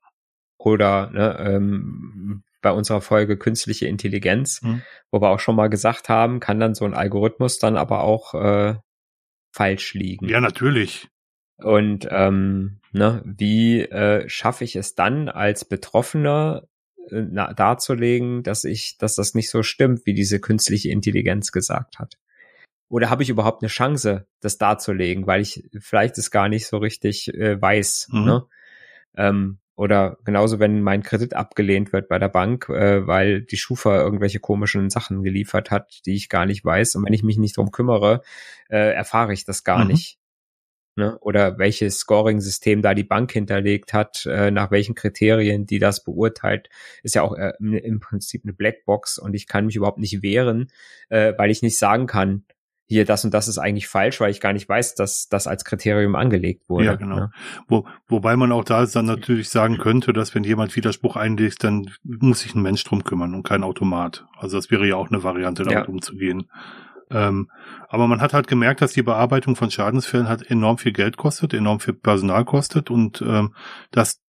A: Oder ne, ähm, bei unserer Folge künstliche Intelligenz, mhm. wo wir auch schon mal gesagt haben, kann dann so ein Algorithmus dann aber auch äh, falsch liegen.
B: Ja, natürlich.
A: Und ähm, ne, wie äh, schaffe ich es dann als Betroffener äh, na, darzulegen, dass ich, dass das nicht so stimmt, wie diese künstliche Intelligenz gesagt hat? Oder habe ich überhaupt eine Chance, das darzulegen, weil ich vielleicht es gar nicht so richtig äh, weiß. Mhm. Ne? Ähm, oder genauso, wenn mein Kredit abgelehnt wird bei der Bank, äh, weil die Schufa irgendwelche komischen Sachen geliefert hat, die ich gar nicht weiß. Und wenn ich mich nicht drum kümmere, äh, erfahre ich das gar mhm. nicht. Ne? Oder welches Scoring-System da die Bank hinterlegt hat, äh, nach welchen Kriterien die das beurteilt, ist ja auch äh, im Prinzip eine Blackbox und ich kann mich überhaupt nicht wehren, äh, weil ich nicht sagen kann, hier das und das ist eigentlich falsch, weil ich gar nicht weiß, dass das als Kriterium angelegt wurde.
B: Ja, genau. Ne? Wo, wobei man auch da dann natürlich sagen könnte, dass wenn jemand Widerspruch einlegt, dann muss sich ein Mensch drum kümmern und kein Automat. Also das wäre ja auch eine Variante, damit ja. umzugehen. Ähm, aber man hat halt gemerkt, dass die Bearbeitung von Schadensfällen halt enorm viel Geld kostet, enorm viel Personal kostet und ähm, dass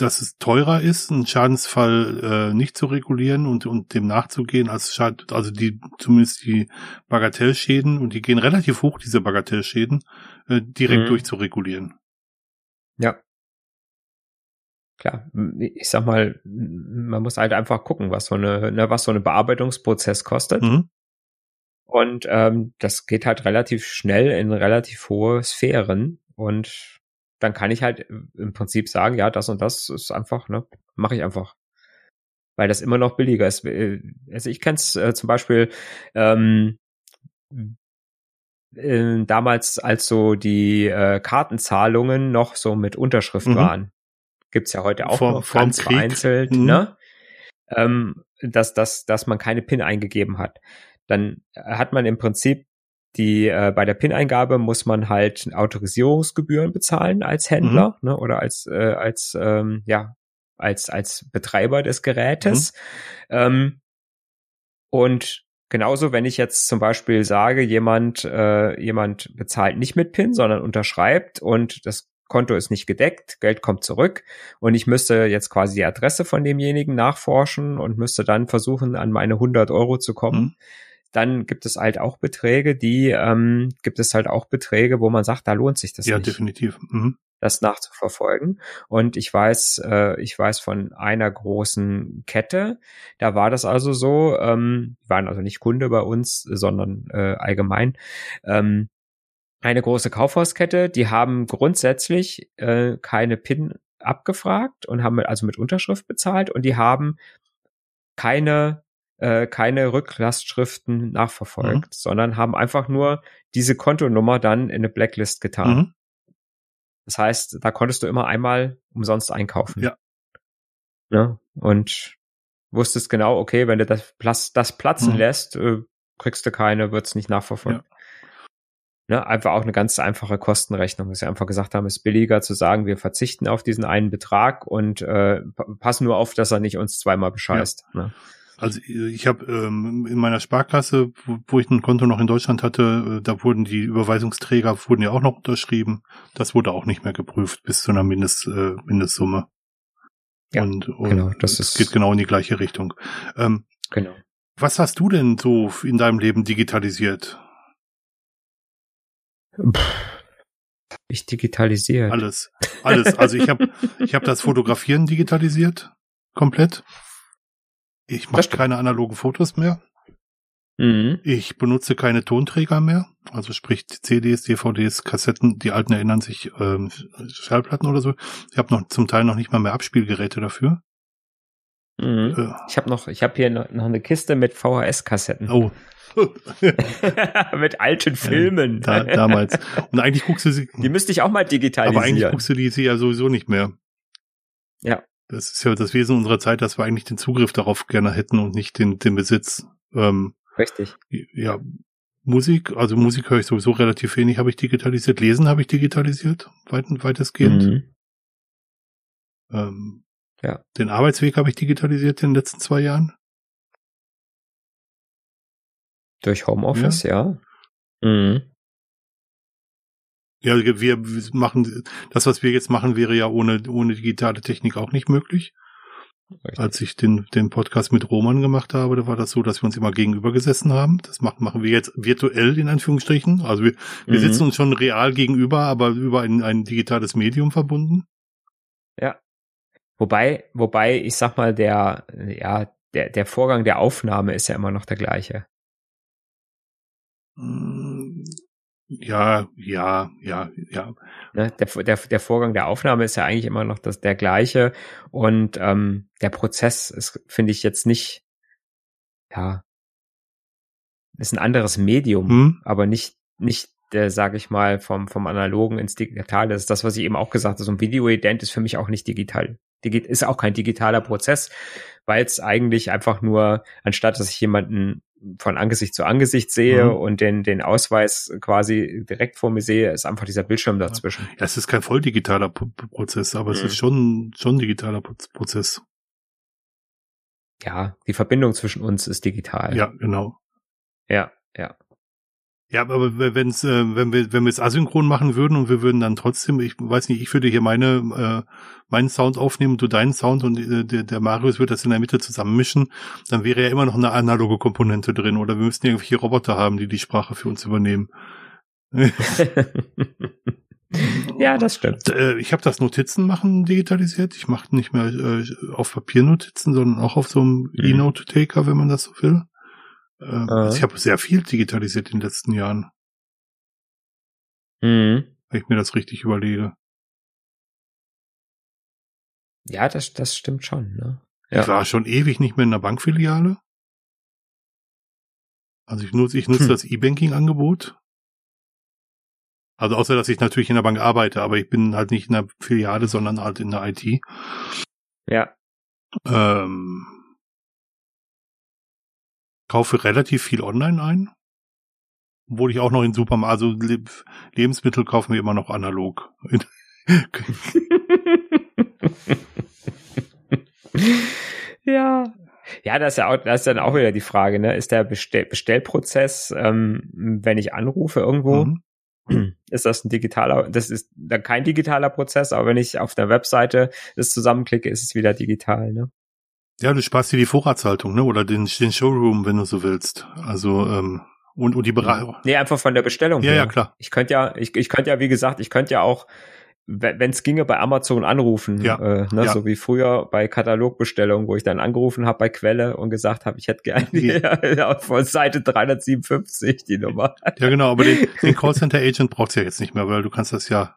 B: dass es teurer ist, einen Schadensfall äh, nicht zu regulieren und, und dem nachzugehen, als Schad also die zumindest die Bagatellschäden und die gehen relativ hoch, diese Bagatellschäden, äh, direkt mhm. durchzuregulieren.
A: Ja. Klar, ich sag mal, man muss halt einfach gucken, was so eine, ne, was so eine Bearbeitungsprozess kostet. Mhm. Und ähm, das geht halt relativ schnell in relativ hohe Sphären. Und dann kann ich halt im Prinzip sagen, ja, das und das ist einfach, ne, mache ich einfach. Weil das immer noch billiger ist. Äh, also ich kenne es äh, zum Beispiel ähm, äh, damals, als so die äh, Kartenzahlungen noch so mit Unterschrift mhm. waren. Gibt's ja heute auch vor, noch ganz Krieg. vereinzelt, mhm. ne? Ähm, dass, dass, dass man keine PIN eingegeben hat dann hat man im Prinzip die äh, bei der PIN-Eingabe muss man halt Autorisierungsgebühren bezahlen als Händler mhm. ne, oder als äh, als ähm, ja als als Betreiber des Gerätes. Mhm. Ähm, und genauso, wenn ich jetzt zum Beispiel sage, jemand äh, jemand bezahlt nicht mit PIN, sondern unterschreibt und das Konto ist nicht gedeckt, Geld kommt zurück und ich müsste jetzt quasi die Adresse von demjenigen nachforschen und müsste dann versuchen, an meine 100 Euro zu kommen. Mhm dann gibt es halt auch Beträge, die ähm, gibt es halt auch Beträge, wo man sagt, da lohnt sich das
B: ja,
A: nicht.
B: Ja, definitiv. Mhm.
A: Das nachzuverfolgen. Und ich weiß, äh, ich weiß von einer großen Kette, da war das also so, ähm, waren also nicht Kunde bei uns, sondern äh, allgemein. Ähm, eine große Kaufhauskette, die haben grundsätzlich äh, keine PIN abgefragt und haben also mit Unterschrift bezahlt und die haben keine äh, keine Rücklastschriften nachverfolgt, mhm. sondern haben einfach nur diese Kontonummer dann in eine Blacklist getan. Mhm. Das heißt, da konntest du immer einmal umsonst einkaufen.
B: Ja.
A: ja und wusstest genau, okay, wenn du das, das platzen mhm. lässt, äh, kriegst du keine, wird's nicht nachverfolgt. Ja. Ne, einfach auch eine ganz einfache Kostenrechnung, dass wir einfach gesagt haben, es ist billiger zu sagen, wir verzichten auf diesen einen Betrag und äh, passen nur auf, dass er nicht uns zweimal bescheißt. Ja. Ne?
B: Also ich habe ähm, in meiner Sparkasse, wo, ich ein Konto noch in Deutschland hatte, äh, da wurden die Überweisungsträger wurden ja auch noch unterschrieben. Das wurde auch nicht mehr geprüft bis zu einer Mindest, äh, Mindestsumme.
A: Ja, und, und genau, das ist
B: geht genau in die gleiche Richtung. Ähm,
A: genau.
B: Was hast du denn so in deinem Leben digitalisiert?
A: Ich digitalisiert.
B: Alles, alles. Also ich habe <laughs> ich habe das Fotografieren digitalisiert komplett. Ich mache keine analogen Fotos mehr. Mhm. Ich benutze keine Tonträger mehr, also sprich CDs, DVDs, Kassetten, die alten erinnern sich ähm, Schallplatten oder so. Ich habe noch zum Teil noch nicht mal mehr Abspielgeräte dafür.
A: Mhm. Äh. Ich habe noch, ich habe hier noch, noch eine Kiste mit VHS-Kassetten.
B: Oh. <laughs> <laughs>
A: mit alten Filmen.
B: Da, damals. <laughs> Und eigentlich guckst du sie.
A: Die müsste ich auch mal digitalisieren.
B: Aber eigentlich guckst du die sie ja sowieso nicht mehr.
A: Ja.
B: Das ist ja das Wesen unserer Zeit, dass wir eigentlich den Zugriff darauf gerne hätten und nicht den, den Besitz. Ähm,
A: Richtig.
B: Ja, Musik, also Musik höre ich sowieso relativ wenig, habe ich digitalisiert. Lesen habe ich digitalisiert, weit, weitestgehend. Mhm. Ähm, ja. Den Arbeitsweg habe ich digitalisiert in den letzten zwei Jahren.
A: Durch Homeoffice, ja. ja. Mhm.
B: Ja, wir machen, das, was wir jetzt machen, wäre ja ohne, ohne digitale Technik auch nicht möglich. Richtig. Als ich den, den Podcast mit Roman gemacht habe, da war das so, dass wir uns immer gegenüber gesessen haben. Das machen, machen wir jetzt virtuell in Anführungsstrichen. Also wir, wir mhm. sitzen uns schon real gegenüber, aber über ein, ein digitales Medium verbunden.
A: Ja. Wobei, wobei, ich sag mal, der, ja, der, der Vorgang der Aufnahme ist ja immer noch der gleiche.
B: Mm, ja, ja, ja, ja.
A: Ne, der, der, der Vorgang der Aufnahme ist ja eigentlich immer noch das, der gleiche und ähm, der Prozess ist, finde ich, jetzt nicht, ja, ist ein anderes Medium, hm? aber nicht, nicht der, sage ich mal, vom, vom Analogen ins Digitale. Das ist das, was ich eben auch gesagt habe. So ein Videoident ist für mich auch nicht digital. Ist auch kein digitaler Prozess, weil es eigentlich einfach nur, anstatt dass ich jemanden von Angesicht zu Angesicht sehe mhm. und den, den Ausweis quasi direkt vor mir sehe, ist einfach dieser Bildschirm dazwischen.
B: Ja, es ist kein voll digitaler Prozess, aber mhm. es ist schon, schon digitaler Prozess.
A: Ja, die Verbindung zwischen uns ist digital.
B: Ja, genau.
A: Ja, ja.
B: Ja, aber wenn's, äh, wenn wir wenn wir es asynchron machen würden und wir würden dann trotzdem, ich weiß nicht, ich würde hier meine äh, meinen Sound aufnehmen und du deinen Sound und äh, der, der Marius wird das in der Mitte zusammenmischen, dann wäre ja immer noch eine analoge Komponente drin oder wir müssten irgendwelche Roboter haben, die die Sprache für uns übernehmen. <laughs> <laughs>
A: ja, das stimmt.
B: Äh, ich habe das Notizen machen digitalisiert. Ich mache nicht mehr äh, auf Papiernotizen, sondern auch auf so einem mhm. E-Note-Taker, wenn man das so will. Ähm, äh. ich habe sehr viel digitalisiert in den letzten Jahren.
A: Mhm.
B: Wenn ich mir das richtig überlege.
A: Ja, das, das stimmt schon. Ne?
B: Ja. Ich war schon ewig nicht mehr in der Bankfiliale. Also ich nutze, ich nutze hm. das E-Banking-Angebot. Also außer, dass ich natürlich in der Bank arbeite, aber ich bin halt nicht in der Filiale, sondern halt in der IT.
A: Ja.
B: Ähm, kaufe relativ viel online ein. Obwohl ich auch noch in Supermarkt, also Lebensmittel kaufen wir immer noch analog. <laughs>
A: ja. Ja, das ist ja auch, das ist dann auch wieder die Frage, ne? Ist der Bestell Bestellprozess, ähm, wenn ich anrufe irgendwo, mhm. <clears throat> ist das ein digitaler, das ist dann kein digitaler Prozess, aber wenn ich auf der Webseite das zusammenklicke, ist es wieder digital, ne?
B: Ja, du sparst dir die Vorratshaltung, ne? Oder den, den Showroom, wenn du so willst. Also, ähm, und, und die Beratung.
A: Nee, einfach von der Bestellung.
B: Ja, her. ja, klar.
A: Ich könnte ja, ich, ich könnte ja, wie gesagt, ich könnte ja auch, wenn es ginge, bei Amazon anrufen.
B: Ja,
A: äh, ne?
B: ja.
A: So wie früher bei Katalogbestellungen, wo ich dann angerufen habe bei Quelle und gesagt habe, ich hätte gerne die, <laughs> von Seite 357 die Nummer.
B: Ja, genau, aber den, den Callcenter Agent braucht's ja jetzt nicht mehr, weil du kannst das ja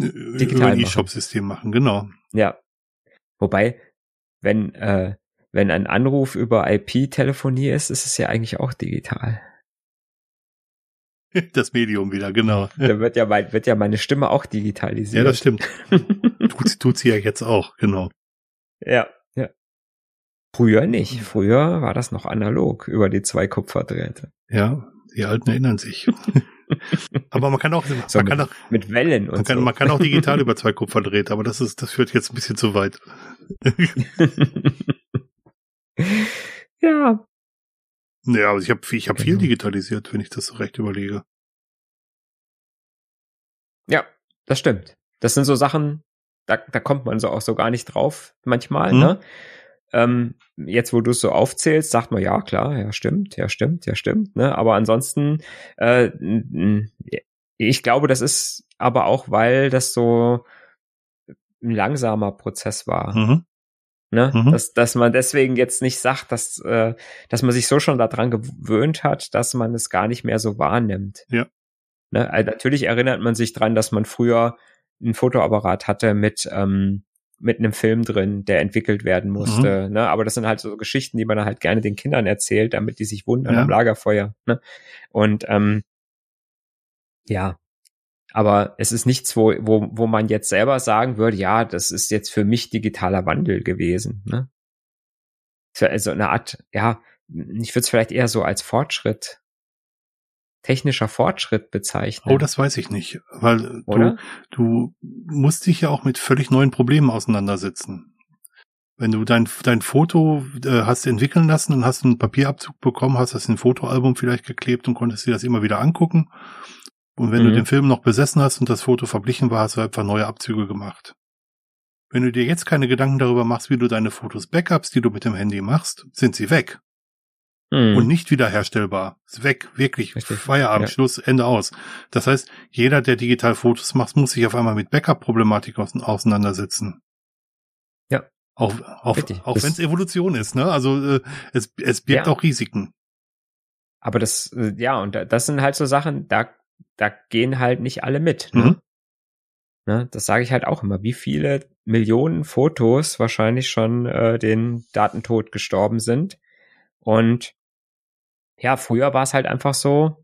A: äh, Digital
B: über ein E-Shop-System machen, genau.
A: Ja. Wobei, wenn, äh, wenn ein Anruf über IP-Telefonie ist, ist es ja eigentlich auch digital. <laughs>
B: Das Medium wieder, genau.
A: Da wird ja, mein, wird ja meine Stimme auch digitalisiert.
B: Ja, das stimmt. tut, <laughs> tut sie ja jetzt auch, genau.
A: Ja, ja. Früher nicht. Früher war das noch analog über die zwei Kupferdrähte.
B: Ja, die Alten erinnern sich. <laughs> aber man kann auch, <laughs> man
A: so
B: kann
A: mit,
B: auch,
A: mit Wellen und
B: man kann,
A: so.
B: man kann auch digital <laughs> über zwei Kupferdrähte, aber das ist, das führt jetzt ein bisschen zu weit. <laughs>
A: ja.
B: Ja, also ich habe ich hab genau. viel digitalisiert, wenn ich das so recht überlege.
A: Ja, das stimmt. Das sind so Sachen, da, da kommt man so auch so gar nicht drauf manchmal,
B: Mhm.
A: ne? Ähm, jetzt, wo du es so aufzählst, sagt man, ja, klar, ja, stimmt, ja, stimmt, ja, stimmt, ne? Aber ansonsten, äh, ich glaube, das ist aber auch, weil das so ein langsamer Prozess war.
B: Mhm.
A: Ne?
B: Mhm.
A: Dass, dass man deswegen jetzt nicht sagt, dass, äh, dass man sich so schon daran gewöhnt hat, dass man es gar nicht mehr so wahrnimmt.
B: Ja.
A: Ne? Also natürlich erinnert man sich dran, dass man früher ein Fotoapparat hatte mit, ähm, mit einem Film drin, der entwickelt werden musste. Ne? Aber das sind halt so Geschichten, die man halt gerne den Kindern erzählt, damit die sich wundern
B: Ja.
A: am Lagerfeuer. Ne? Und ähm, ja, aber es ist nichts, wo, wo, wo man jetzt selber sagen würde, ja, das ist jetzt für mich digitaler Wandel gewesen. Ne? So, Also eine Art, ja, ich würde es vielleicht eher so als Fortschritt, technischer Fortschritt bezeichnen.
B: Oh, das weiß ich nicht, weil
A: Oder?
B: du, du musst dich ja auch mit völlig neuen Problemen auseinandersetzen. Wenn du dein, dein Foto äh, hast entwickeln lassen und hast einen Papierabzug bekommen, hast das in ein Fotoalbum vielleicht geklebt und konntest dir das immer wieder angucken. Und wenn du
A: Mhm.
B: den Film noch besessen hast und das Foto verblichen war, hast du einfach neue Abzüge gemacht. Wenn du dir jetzt keine Gedanken darüber machst, wie du deine Fotos Backups, die du mit dem Handy machst, sind sie weg
A: Hm.
B: und nicht wiederherstellbar. Ist weg, wirklich.
A: Richtig.
B: Feierabend,
A: Ja.
B: Schluss, Ende aus. Das heißt, jeder, der digital Fotos macht, muss sich auf einmal mit Backup-Problematik aus auseinandersetzen.
A: Ja.
B: Auch, auch,
A: Richtig.
B: auch wenn es Evolution ist, ne? Also äh, es, es birgt
A: Ja.
B: auch Risiken.
A: Aber das, äh, ja, und da- das sind halt so Sachen, da, da gehen halt nicht alle mit. Ne?
B: Mhm.
A: Ne? Das sage ich halt auch immer, wie viele Millionen Fotos wahrscheinlich schon äh, den Datentod gestorben sind. Und ja, früher war es halt einfach so,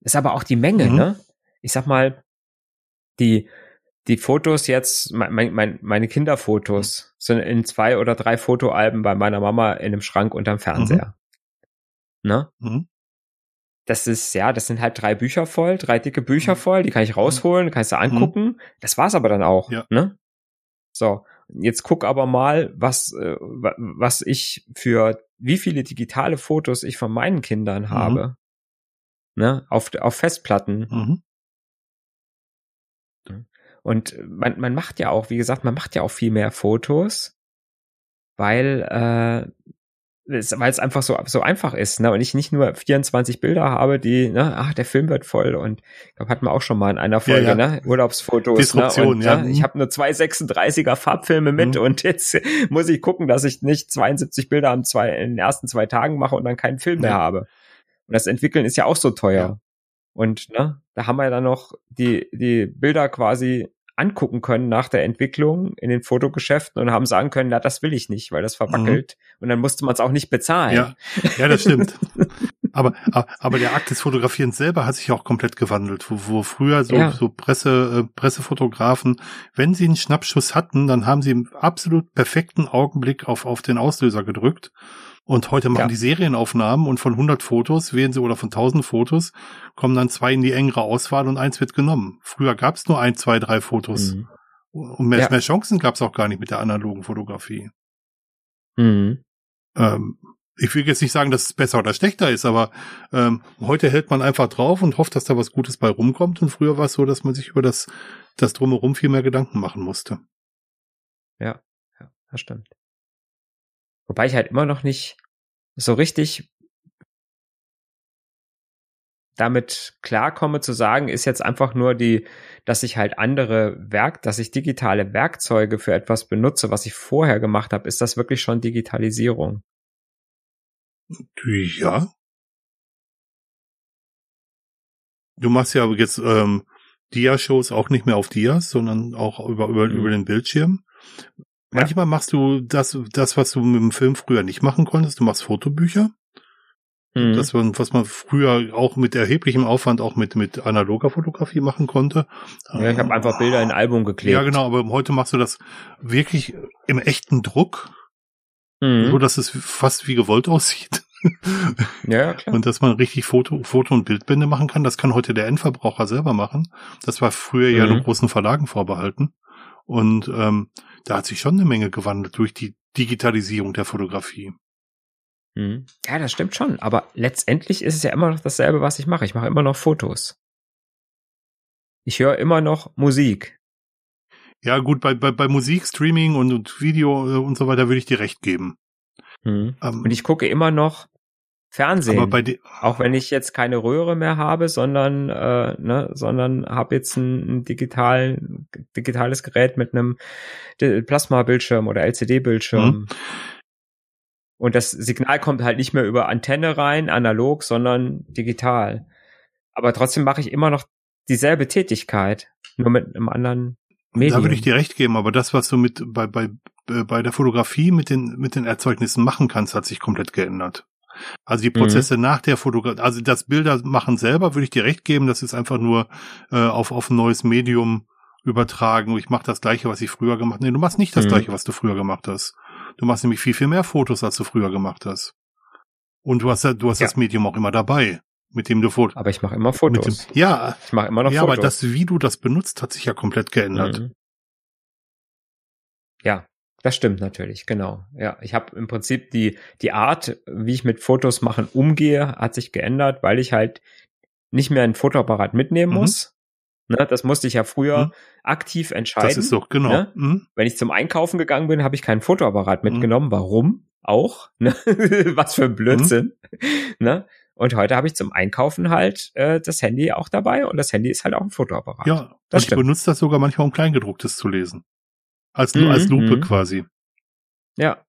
A: Ist aber auch die Menge,
B: Mhm.
A: ne? Ich sag mal, die, die Fotos jetzt, mein, mein, meine Kinderfotos sind in zwei oder drei Fotoalben bei meiner Mama in einem Schrank unterm Fernseher. Ne?
B: Mhm.
A: Das ist, ja, das sind halt drei Bücher voll, drei dicke Bücher voll, die kann ich rausholen, kannst du angucken. Das war's aber dann auch,
B: Ja.
A: ne? So. Jetzt guck aber mal, was, äh, wa- was ich für, wie viele digitale Fotos ich von meinen Kindern habe. Ne? Auf, auf Festplatten.
B: Mhm.
A: Und man, man macht ja auch, wie gesagt, man macht ja auch viel mehr Fotos, weil äh, weil es einfach so so einfach ist, ne? Und ich nicht nur 24 Bilder habe, die, ne, ach, der Film wird voll und ich glaube, hatten wir auch schon mal in einer Folge,
B: ja.
A: ne? Urlaubsfotos,
B: Disruption,
A: ne? Und,
B: ja.
A: Ich habe nur zwei 36er Farbfilme mit
B: Mhm.
A: und jetzt muss ich gucken, dass ich nicht 72 Bilder am zwei, in den ersten zwei Tagen mache und dann keinen Film mehr
B: Ja.
A: habe. Und das Entwickeln ist ja auch so teuer.
B: Ja.
A: Und ne, da haben wir dann noch die, die Bilder quasi angucken können nach der Entwicklung in den Fotogeschäften und haben sagen können, na, das will ich nicht, weil das verwackelt. Und dann musste man es auch nicht bezahlen.
B: Ja, ja, das stimmt. <laughs> aber, aber der Akt des Fotografierens selber hat sich auch komplett gewandelt, wo, wo früher so,
A: Ja.
B: so Presse, äh, Pressefotografen, wenn sie einen Schnappschuss hatten, dann haben sie im absolut perfekten Augenblick auf, auf den Auslöser gedrückt. Und heute machen
A: Ja.
B: die Serienaufnahmen und von 100 Fotos wählen sie oder von 1000 Fotos kommen dann zwei in die engere Auswahl und eins wird genommen. Früher gab es nur ein, zwei, drei Fotos.
A: Mhm.
B: Und mehr,
A: Ja.
B: mehr Chancen gab es auch gar nicht mit der analogen Fotografie.
A: Mhm.
B: Ähm, ich will jetzt nicht sagen, dass es besser oder schlechter ist, aber ähm, heute hält man einfach drauf und hofft, dass da was Gutes bei rumkommt. Und früher war es so, dass man sich über das, das drumherum viel mehr Gedanken machen musste.
A: Ja, das stimmt. Wobei ich halt immer noch nicht so richtig damit klarkomme zu sagen, ist jetzt einfach nur die, dass ich halt andere Werk, dass ich digitale Werkzeuge für etwas benutze, was ich vorher gemacht habe, ist das wirklich schon Digitalisierung?
B: Ja. Du machst ja jetzt ähm, Dia-Shows auch nicht mehr auf Dias, sondern auch über, über,
A: Mhm.
B: über den Bildschirm. Manchmal machst du das, das, was du mit dem Film früher nicht machen konntest. Du machst Fotobücher.
A: Mhm.
B: Das, was man früher auch mit erheblichem Aufwand auch mit, mit analoger Fotografie machen konnte.
A: ja, ich habe einfach Bilder in ein Album geklebt.
B: Ja, genau, aber heute machst du das wirklich im echten Druck,
A: Mhm.
B: so dass es fast wie gewollt aussieht. <laughs>
A: Ja, ja, klar.
B: Und dass man richtig Foto, Foto und Bildbände machen kann, das kann heute der Endverbraucher selber machen. Das war früher ja
A: Mhm.
B: nur großen Verlagen vorbehalten. Und ähm, da hat sich schon eine Menge gewandelt durch die Digitalisierung der Fotografie.
A: Mhm. Ja, das stimmt schon. Aber letztendlich ist es ja immer noch dasselbe, was ich mache. Ich mache immer noch Fotos. Ich höre immer noch Musik.
B: Ja, gut, bei, bei, bei Musik, Streaming und, und Video äh, und so weiter würde ich dir recht geben.
A: Mhm.
B: Ähm,
A: Und ich gucke immer noch Fernsehen. auch wenn ich jetzt keine Röhre mehr habe, sondern äh, ne, sondern habe jetzt ein, ein digital, digitales Gerät mit einem Plasma-Bildschirm oder LCD-Bildschirm.
B: Mhm.
A: Und das Signal kommt halt nicht mehr über Antenne rein, analog, sondern digital. Aber trotzdem mache ich immer noch dieselbe Tätigkeit, nur mit einem anderen Medium.
B: Da würde ich dir recht geben, aber das, was du mit bei, bei, äh, bei der Fotografie mit den, mit den Erzeugnissen machen kannst, hat sich komplett geändert. Also die Prozesse nach der Fotografie, also das Bilder machen selber, würde ich dir recht geben, das ist einfach nur äh, auf, auf ein neues Medium übertragen. Ich mache das gleiche, was ich früher gemacht habe. Nee, du machst nicht das
A: Mhm.
B: gleiche, was du früher gemacht hast. Du machst nämlich viel, viel mehr Fotos, als du früher gemacht hast. Und du hast, ja- du hast
A: Ja.
B: das Medium auch immer dabei, mit dem du Fotos.
A: Aber ich mache immer Fotos.
B: Ja,
A: ich mache immer noch
B: ja,
A: Fotos.
B: aber das, wie du das benutzt, hat sich ja komplett geändert.
A: Mhm. Ja, das stimmt natürlich, genau. Ja, ich habe im Prinzip die die Art, wie ich mit Fotos machen umgehe, hat sich geändert, weil ich halt nicht mehr einen Fotoapparat mitnehmen
B: Mhm.
A: muss. Ne, das musste ich ja früher
B: Mhm.
A: aktiv entscheiden.
B: Das ist doch, genau.
A: Ne?
B: Mhm.
A: Wenn ich zum Einkaufen gegangen bin, habe ich keinen Fotoapparat
B: Mhm.
A: mitgenommen. Warum? Auch. Ne? <laughs> Was für ein Blödsinn. Ne? Und heute habe ich zum Einkaufen halt äh, das Handy auch dabei und das Handy ist halt auch ein Fotoapparat.
B: Ja,
A: Das
B: ich benutze das sogar manchmal, um Kleingedrucktes zu lesen. Als,
A: Mhm,
B: als Lupe
A: mhm.
B: quasi.
A: Ja.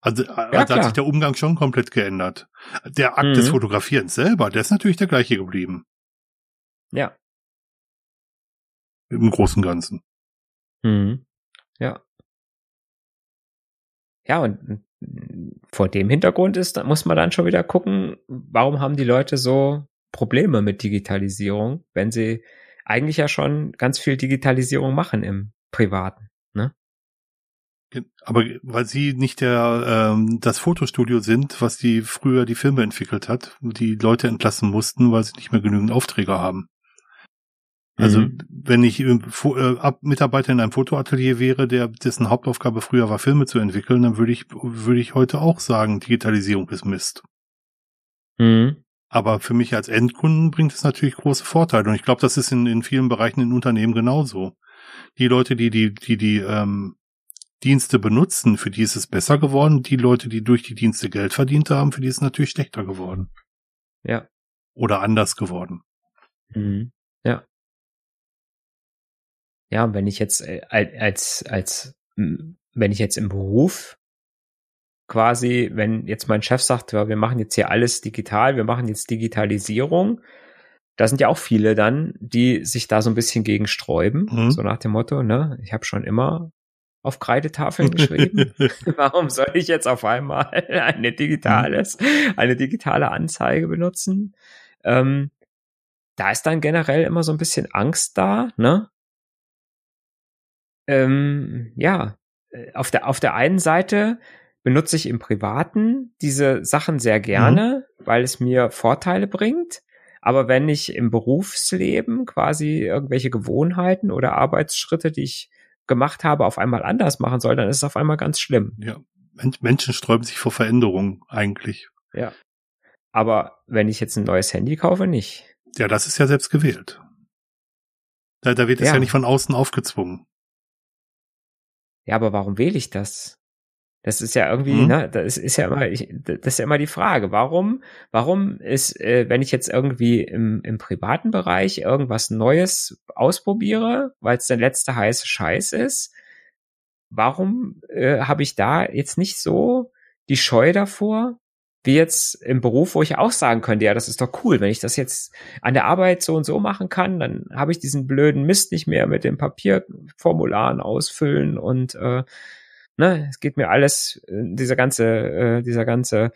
B: Also, also hat sich der Umgang schon komplett geändert. Der Akt des
A: Mhm.
B: Fotografierens selber, der ist natürlich der gleiche geblieben.
A: Ja.
B: Im Großen und Ganzen.
A: Mhm. Ja. Ja, und mm, vor dem Hintergrund ist, da muss man dann schon wieder gucken, warum haben die Leute so Probleme mit Digitalisierung, wenn sie eigentlich ja schon ganz viel Digitalisierung machen im Privaten. Ne?
B: Aber weil sie nicht der ähm, das Fotostudio sind, was die früher die Filme entwickelt hat, die Leute entlassen mussten, weil sie nicht mehr genügend Aufträge haben. Also mhm. wenn ich äh, Mitarbeiter in einem Fotoatelier wäre, der dessen Hauptaufgabe früher war, Filme zu entwickeln, dann würde ich würde ich heute auch sagen, Digitalisierung ist Mist. Mhm. Aber für mich als Endkunden bringt es natürlich große Vorteile und ich glaube, das ist in, in vielen Bereichen in Unternehmen genauso. Die Leute, die die die die ähm, Dienste benutzen, für die ist es besser geworden. Die Leute, die durch die Dienste Geld verdient haben, für die ist es natürlich schlechter geworden.
A: Ja.
B: Oder anders geworden.
A: Mhm. Ja. Ja, wenn ich jetzt äh, als, als, wenn ich jetzt im Beruf quasi, wenn jetzt mein Chef sagt, ja, wir machen jetzt hier alles digital, wir machen jetzt Digitalisierung, da sind ja auch viele dann, die sich da so ein bisschen gegen sträuben, mhm. so nach dem Motto, ne, ich habe schon immer auf Kreidetafeln geschrieben. <laughs> <laughs> Warum soll ich jetzt auf einmal <laughs> eine digitales, eine digitale Anzeige benutzen? Ähm, da ist dann generell immer so ein bisschen Angst da, ne? Ähm, ja, äh, auf der, auf der einen Seite benutze ich im Privaten diese Sachen sehr gerne, mhm. weil es mir Vorteile bringt. Aber wenn ich im Berufsleben quasi irgendwelche Gewohnheiten oder Arbeitsschritte, die ich gemacht habe, auf einmal anders machen soll, dann ist es auf einmal ganz schlimm.
B: Ja, Menschen sträuben sich vor Veränderungen eigentlich.
A: Ja. Aber wenn ich jetzt ein neues Handy kaufe, nicht.
B: Ja, das ist ja selbst gewählt. Da, da wird es ja. ja nicht von außen aufgezwungen.
A: Ja, aber warum wähle ich das? Das ist ja irgendwie, mhm. ne, das ist ja immer, ich, das ist ja immer die Frage, warum, warum ist, äh, wenn ich jetzt irgendwie im, im privaten Bereich irgendwas Neues ausprobiere, weil es der letzte heiße Scheiß ist, warum äh, habe ich da jetzt nicht so die Scheu davor, wie jetzt im Beruf, wo ich auch sagen könnte, ja, das ist doch cool, wenn ich das jetzt an der Arbeit so und so machen kann, dann habe ich diesen blöden Mist nicht mehr mit den Papierformularen ausfüllen und äh, ne, es geht mir alles, äh, dieser ganze, äh, dieser ganze,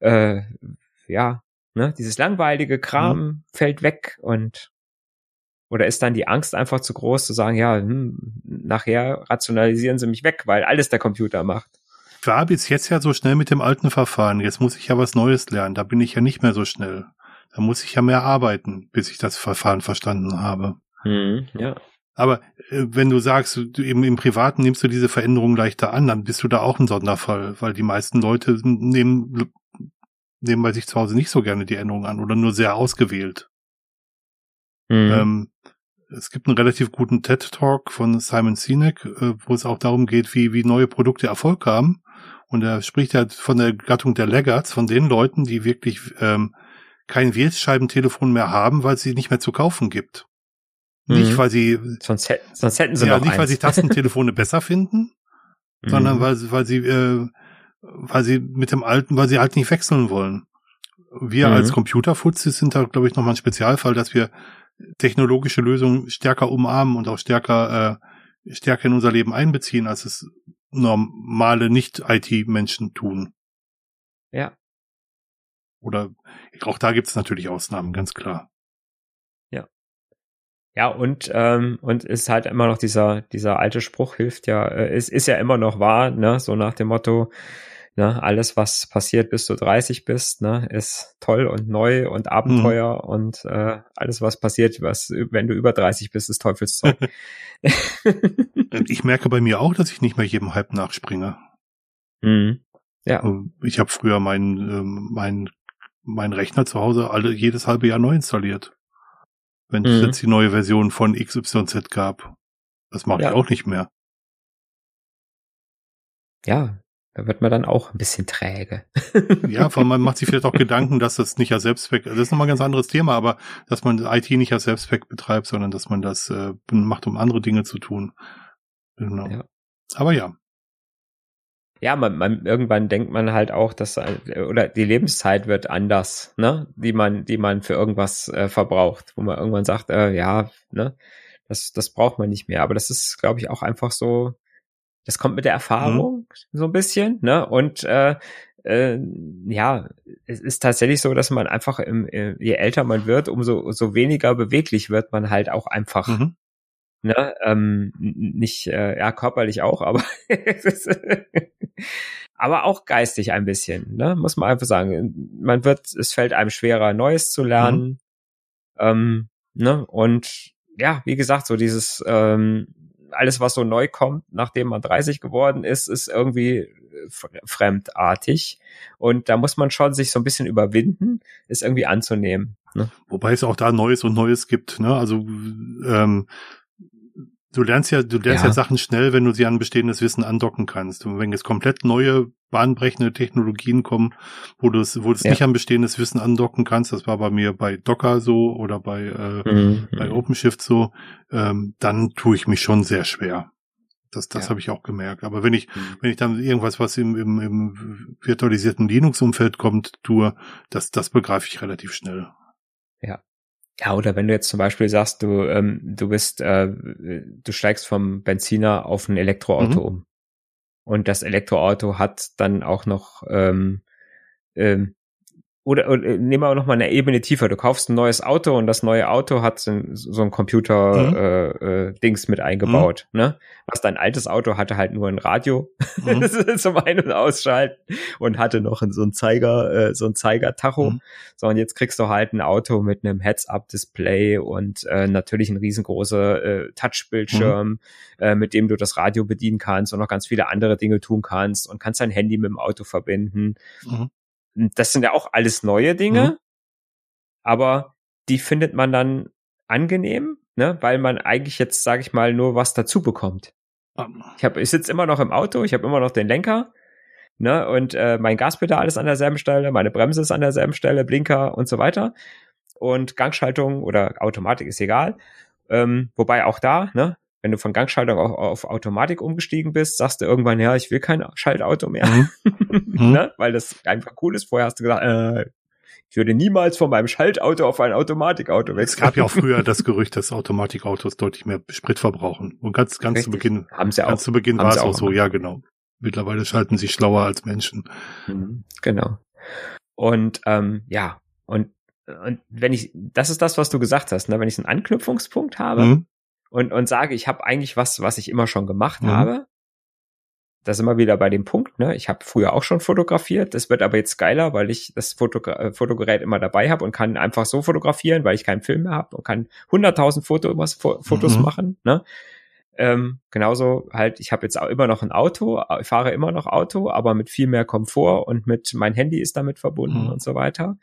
A: äh, ja, ne, dieses langweilige Kram mhm. fällt weg und oder ist dann die Angst einfach zu groß zu sagen, ja, hm, nachher rationalisieren sie mich weg, weil alles der Computer macht.
B: Ich war bis jetzt ja so schnell mit dem alten Verfahren. Jetzt muss ich ja was Neues lernen. Da bin ich ja nicht mehr so schnell. Da muss ich ja mehr arbeiten, bis ich das Verfahren verstanden habe.
A: Hm, ja.
B: Aber äh, wenn du sagst, du eben im Privaten nimmst du diese Veränderung leichter an, dann bist du da auch ein Sonderfall, weil die meisten Leute nehmen, nehmen bei sich zu Hause nicht so gerne die Änderung an oder nur sehr ausgewählt. Mhm. Ähm, es gibt einen relativ guten TED-Talk von Simon Sinek, äh, wo es auch darum geht, wie, wie neue Produkte Erfolg haben. Und er spricht ja von der Gattung der Laggards, von den Leuten, die wirklich ähm, kein Wählscheibentelefon mehr haben, weil es sie nicht mehr zu kaufen gibt. Nicht, mhm. weil sie.
A: Sonst, sonst hätten sie
B: ja,
A: noch
B: nicht,
A: eins.
B: weil sie Tastentelefone besser finden, <laughs> mhm. sondern weil, weil sie, äh, weil sie mit dem alten, weil sie halt nicht wechseln wollen. Wir mhm. als Computerfuzis sind da, glaube ich, nochmal ein Spezialfall, dass wir technologische Lösungen stärker umarmen und auch stärker, äh, stärker in unser Leben einbeziehen, als es normale Nicht-IT-Menschen tun.
A: Ja.
B: Oder auch da gibt es natürlich Ausnahmen, ganz klar.
A: Ja, und, ähm, und ist halt immer noch dieser, dieser alte Spruch hilft ja, äh, ist, ist ja immer noch wahr, ne, so nach dem Motto, ne, alles, was passiert, bis du 30 bist, ne, ist toll und neu und Abenteuer mhm. und äh, alles, was passiert, was, wenn du über 30 bist, ist Teufelszeug. <laughs> <laughs>
B: ich merke bei mir auch, dass ich nicht mehr jedem Hype nachspringe.
A: Mhm. Ja.
B: Ich habe früher meinen ähm, mein, mein Rechner zu Hause alle jedes halbe Jahr neu installiert wenn es mhm. jetzt die neue Version von XYZ gab. Das mache ja. ich auch nicht mehr.
A: Ja, da wird man dann auch ein bisschen träge.
B: ja, vor allem man macht sich vielleicht auch <laughs> Gedanken, dass das nicht als Selbstzweck, das ist nochmal ein ganz anderes Thema, aber dass man IT nicht als Selbstzweck betreibt, sondern dass man das äh, macht, um andere Dinge zu tun. Genau. Ja. Aber ja,
A: ja, man, man, irgendwann denkt man halt auch, dass oder die Lebenszeit wird anders, ne, die man, die man für irgendwas äh, verbraucht, wo man irgendwann sagt, äh, ja, ne, das, das braucht man nicht mehr. Aber das ist, glaube ich, auch einfach so, das kommt mit der Erfahrung mhm. so ein bisschen, ne? Und äh, äh, ja, es ist tatsächlich so, dass man einfach, im, äh, je älter man wird, umso so weniger beweglich wird man halt auch einfach. Mhm. Ne, ähm, nicht, äh, ja, körperlich auch, aber <laughs> aber auch geistig ein bisschen, ne, muss man einfach sagen. Man wird, es fällt einem schwerer, Neues zu lernen. Mhm. Ähm, ne, und ja, wie gesagt, so dieses ähm, alles, was so neu kommt, nachdem man 30 geworden ist, ist irgendwie fremdartig. Und da muss man schon sich so ein bisschen überwinden, es irgendwie anzunehmen. Ne?
B: Wobei es auch da Neues und Neues gibt. Ne? Also ähm, du lernst ja, du lernst ja. ja. Sachen schnell, wenn du sie an bestehendes Wissen andocken kannst. Und wenn jetzt komplett neue, bahnbrechende Technologien kommen, wo du es, wo du es ja. nicht an bestehendes Wissen andocken kannst, das war bei mir bei Docker so oder bei, äh, mhm. bei OpenShift so, ähm, dann tue ich mich schon sehr schwer. Das, das ja. habe ich auch gemerkt. Aber wenn ich, mhm. wenn ich dann irgendwas, was im, im, im virtualisierten Linux-Umfeld kommt, tue, das, das begreife ich relativ schnell.
A: Ja. Ja, oder wenn du jetzt zum Beispiel sagst, du, ähm, du bist, äh, du steigst vom Benziner auf ein Elektroauto mhm. um. Und das Elektroauto hat dann auch noch ähm, ähm, oder, oder äh, nehmen wir noch mal eine Ebene tiefer. Du kaufst ein neues Auto und das neue Auto hat so ein, so ein Computer mhm. äh, äh, Dings mit eingebaut. Mhm. Ne? Was dein altes Auto hatte halt nur ein Radio mhm. <laughs> zum Ein- und Ausschalten und hatte noch so ein Zeiger, äh, so ein Zeiger-Tacho. Mhm. So und jetzt kriegst du halt ein Auto mit einem Heads-Up-Display und äh, natürlich ein riesengroßer äh, Touchbildschirm, mhm. äh, mit dem du das Radio bedienen kannst und noch ganz viele andere Dinge tun kannst und kannst dein Handy mit dem Auto verbinden. Das sind ja auch alles neue Dinge, mhm. aber die findet man dann angenehm, ne, weil man eigentlich jetzt, sage ich mal, nur was dazu bekommt. Ich habe, ich sitze immer noch im Auto, ich habe immer noch den Lenker, ne, und äh, mein Gaspedal ist an derselben Stelle, meine Bremse ist an derselben Stelle, Blinker und so weiter. Und Gangschaltung oder Automatik ist egal. Ähm, wobei auch da, ne, wenn du von Gangschaltung auf, auf Automatik umgestiegen bist, sagst du irgendwann, ja, ich will kein Schaltauto mehr. Mhm. <laughs> mhm. ne? Weil das einfach cool ist. Vorher hast du gesagt, äh, ich würde niemals von meinem Schaltauto auf ein Automatikauto wechseln.
B: Es gab ja auch <laughs> früher das Gerücht, dass Automatikautos deutlich mehr Sprit verbrauchen. Und ganz, ganz zu Beginn,
A: haben sie auch.
B: Ganz zu Beginn war es auch, auch so, ja, genau. Mittlerweile schalten sie schlauer als Menschen.
A: Mhm, genau. Und ähm, ja, und und wenn ich, das ist das, was du gesagt hast, ne? wenn ich einen Anknüpfungspunkt habe, mhm und, und sage, ich habe eigentlich was, was ich immer schon gemacht mhm. habe. Das immer wieder bei dem Punkt, ne? Ich habe früher auch schon fotografiert, das wird aber jetzt geiler, weil ich das Fotogra äh, Fotogerät immer dabei habe und kann einfach so fotografieren, weil ich keinen Film mehr habe und kann 100.000 Foto Fotos mhm. machen, ne? Ähm, genauso halt, ich habe jetzt auch immer noch ein Auto, ich fahre immer noch Auto, aber mit viel mehr Komfort und mit mein Handy ist damit verbunden mhm. und so weiter.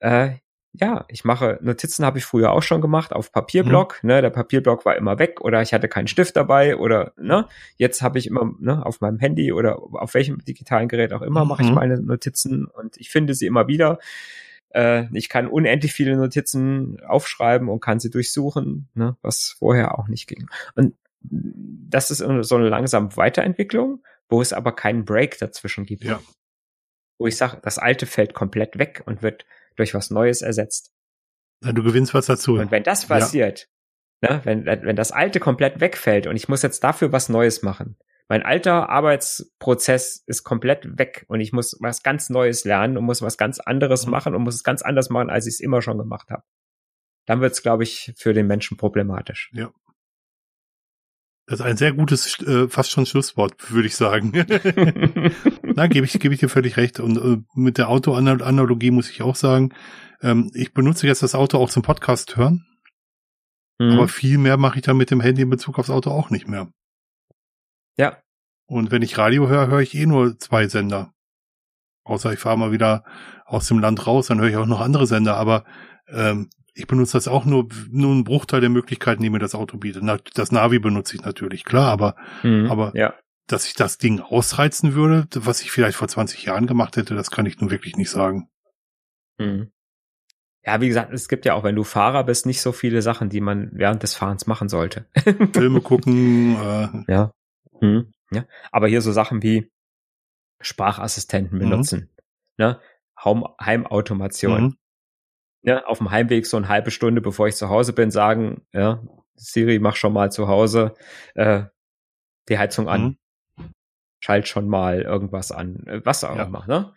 A: Äh, ja, ich mache Notizen habe ich früher auch schon gemacht auf Papierblock, mhm. ne, der Papierblock war immer weg oder ich hatte keinen Stift dabei oder ne, jetzt habe ich immer ne, auf meinem Handy oder auf welchem digitalen Gerät auch immer mache ich mhm. meine Notizen und ich finde sie immer wieder. Äh, ich kann unendlich viele Notizen aufschreiben und kann sie durchsuchen, ne, was vorher auch nicht ging. Und das ist so eine langsame Weiterentwicklung, wo es aber keinen Break dazwischen gibt.
B: Ja.
A: Wo ich sage, das alte fällt komplett weg und wird durch was Neues ersetzt.
B: Ja, du gewinnst was dazu.
A: Und wenn das passiert, ja. ne, wenn, wenn das Alte komplett wegfällt und ich muss jetzt dafür was Neues machen, mein alter Arbeitsprozess ist komplett weg und ich muss was ganz Neues lernen und muss was ganz anderes mhm. machen und muss es ganz anders machen, als ich es immer schon gemacht habe. Dann wird es, glaube ich, für den Menschen problematisch.
B: Ja. Das ist ein sehr gutes, äh, fast schon Schlusswort, würde ich sagen. <laughs> Na, gebe ich, gebe ich dir völlig recht. Und äh, mit der Autoanalogie muss ich auch sagen, ähm, ich benutze jetzt das Auto auch zum Podcast hören. Mhm. Aber viel mehr mache ich dann mit dem Handy in Bezug aufs Auto auch nicht mehr.
A: Ja.
B: Und wenn ich Radio höre, höre ich eh nur zwei Sender. Außer ich fahre mal wieder aus dem Land raus, dann höre ich auch noch andere Sender. Aber ähm, ich benutze das auch nur, nur einen Bruchteil der Möglichkeiten, die mir das Auto bietet. Das Navi benutze ich natürlich, klar, aber, mhm, aber ja. dass ich das Ding ausreizen würde, was ich vielleicht vor 20 Jahren gemacht hätte, das kann ich nun wirklich nicht sagen.
A: Mhm. Ja, wie gesagt, es gibt ja auch, wenn du Fahrer bist, nicht so viele Sachen, die man während des Fahrens machen sollte. <laughs>
B: Filme gucken. Äh.
A: Ja. Mhm. ja. Aber hier so Sachen wie Sprachassistenten mhm. benutzen, ne? Heimautomation. Ja, auf dem Heimweg so eine halbe Stunde, bevor ich zu Hause bin, sagen, ja, Siri, mach schon mal zu Hause äh, die Heizung an. Mhm. schalt schon mal irgendwas an, äh, was auch
B: Ja.
A: immer, ne?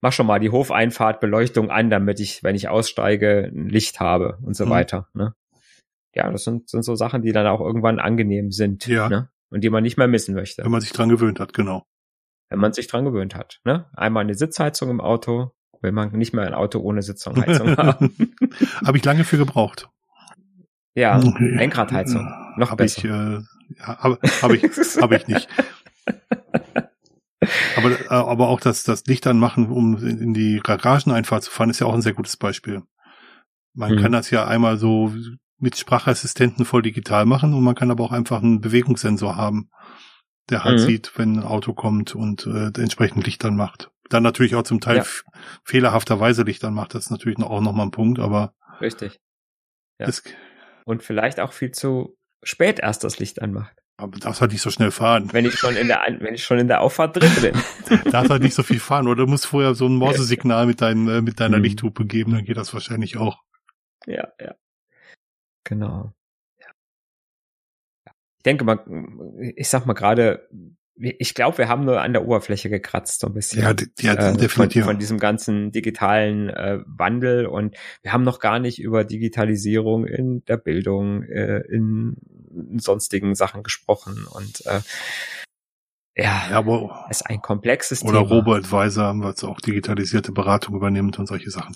A: Mach schon mal die Hofeinfahrtbeleuchtung an, damit ich, wenn ich aussteige, ein Licht habe und so
B: Mhm.
A: weiter, ne? Ja, das sind, sind so Sachen, die dann auch irgendwann angenehm sind,
B: Ja.
A: ne? Und die man nicht mehr missen möchte,
B: Wenn man sich dran gewöhnt hat, genau.
A: wenn man sich dran gewöhnt hat, ne? Einmal eine Sitzheizung im Auto, will man nicht mehr ein Auto ohne Sitzheizung <laughs> haben.
B: Habe ich lange für gebraucht.
A: Ja, Lenkradheizung, noch
B: hab
A: besser.
B: Ich, äh, ja, habe hab ich, <laughs> hab ich nicht. Aber, äh, aber auch das, das Licht anmachen, um in in die Garageneinfahrt zu fahren, ist ja auch ein sehr gutes Beispiel. Man
A: Mhm.
B: kann das ja einmal so mit Sprachassistenten voll digital machen und man kann aber auch einfach einen Bewegungssensor haben, der halt
A: Mhm.
B: sieht, wenn ein Auto kommt und äh, entsprechend Licht anmacht. Dann natürlich auch zum Teil
A: Ja.
B: fehlerhafterweise Licht anmacht, das ist natürlich noch- auch nochmal ein Punkt, aber
A: Richtig. Ja. Und vielleicht auch viel zu spät erst das Licht anmacht.
B: aber darfst halt nicht so schnell fahren.
A: Wenn ich schon in der, wenn ich schon in der Auffahrt drin bin. <laughs>
B: darfst halt nicht so viel fahren oder du musst vorher so ein <laughs> Morsesignal mit deinem äh, mit deiner
A: Mhm.
B: Lichthupe geben, dann geht das wahrscheinlich auch.
A: Ja, ja. Genau. Ich denke mal, ich sag mal gerade, ich glaube, wir haben nur an der Oberfläche gekratzt, so ein bisschen.
B: Ja, hat
A: äh, von,
B: definitiv.
A: von diesem ganzen digitalen äh, Wandel und wir haben noch gar nicht über Digitalisierung in der Bildung, äh, in sonstigen Sachen gesprochen und äh, ja,
B: ja, aber
A: ist ein komplexes
B: oder
A: Thema.
B: Robo-Advisor, was auch digitalisierte Beratung übernimmt und solche Sachen.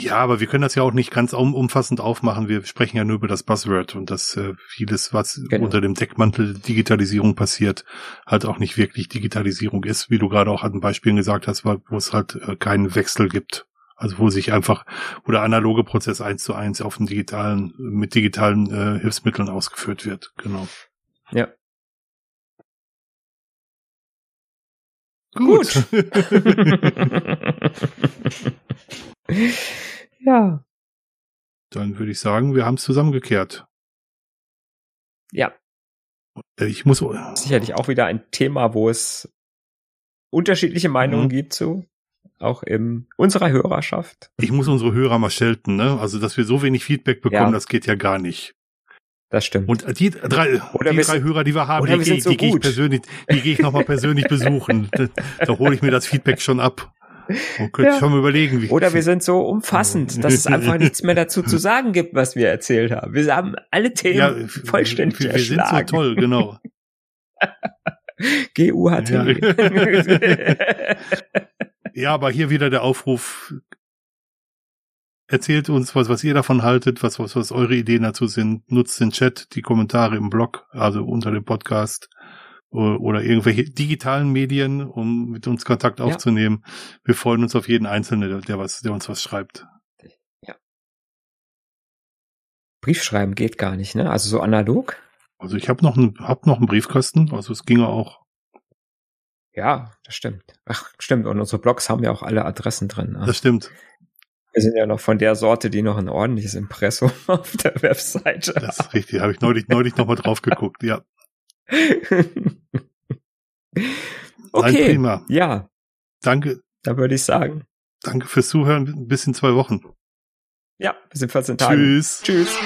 B: Ja, aber wir können das ja auch nicht ganz um, umfassend aufmachen. Wir sprechen ja nur über das Buzzword und dass äh, vieles, was
A: Genau.
B: unter dem Deckmantel Digitalisierung passiert, halt auch nicht wirklich Digitalisierung ist, wie du gerade auch an Beispielen gesagt hast, wo wo es halt äh, keinen Wechsel gibt. Also wo sich einfach, wo der analoge Prozess eins zu eins auf den digitalen, mit digitalen äh, Hilfsmitteln ausgeführt wird. Genau.
A: Ja.
B: Gut. <laughs>
A: ja.
B: Dann würde ich sagen, wir haben es zusammengekehrt.
A: Ja,
B: Äh, Ich muss,
A: sicherlich auch wieder ein Thema, wo es unterschiedliche Meinungen
B: Mhm.
A: gibt zu, auch in unserer Hörerschaft.
B: ich muss unsere Hörer mal schelten, ne? Also, dass wir so wenig Feedback bekommen,
A: Ja.
B: das geht ja gar nicht.
A: Das stimmt.
B: Und die drei,
A: Oder
B: die drei Hörer, die wir haben, die,
A: wir so
B: die gehe ich persönlich, die gehe ich nochmal persönlich besuchen. <laughs> Da, da hole ich mir das Feedback schon ab. Und könnte
A: Ja.
B: schon mal überlegen, wie
A: Oder wir sind so umfassend, dass es einfach nichts mehr dazu <laughs> zu sagen gibt, was wir erzählt haben. Wir haben alle Themen
B: ja,
A: vollständig
B: wir, wir sind so
A: erschlagen.
B: toll, genau. <laughs>
A: GUHT.
B: Ja, aber hier wieder der Aufruf. Erzählt uns, was, was ihr davon haltet, was, was, was eure Ideen dazu sind. Nutzt den Chat, die Kommentare im Blog, also unter dem Podcast oder irgendwelche digitalen Medien, um mit uns Kontakt
A: Ja.
B: aufzunehmen. Wir freuen uns auf jeden Einzelnen, der, was, der uns was schreibt.
A: Brief schreiben geht gar nicht, ne? Also so analog?
B: Also ich habe noch einen, hab noch einen Briefkasten, also es ginge auch.
A: Ja, das stimmt. Ach, stimmt. Und unsere Blogs haben ja auch alle Adressen drin. Ne?
B: Das stimmt.
A: Wir sind ja noch von der Sorte, die noch ein ordentliches Impressum <laughs> auf der Webseite
B: Das ist richtig. Habe ich neulich, neulich nochmal drauf geguckt. Ja. <laughs>
A: Okay,
B: prima.
A: ja,
B: Danke,
A: da würde ich sagen,
B: danke fürs Zuhören. Bis in zwei Wochen.
A: ja, bis in 14 Tagen.
B: Tschüss.
A: Tschüss.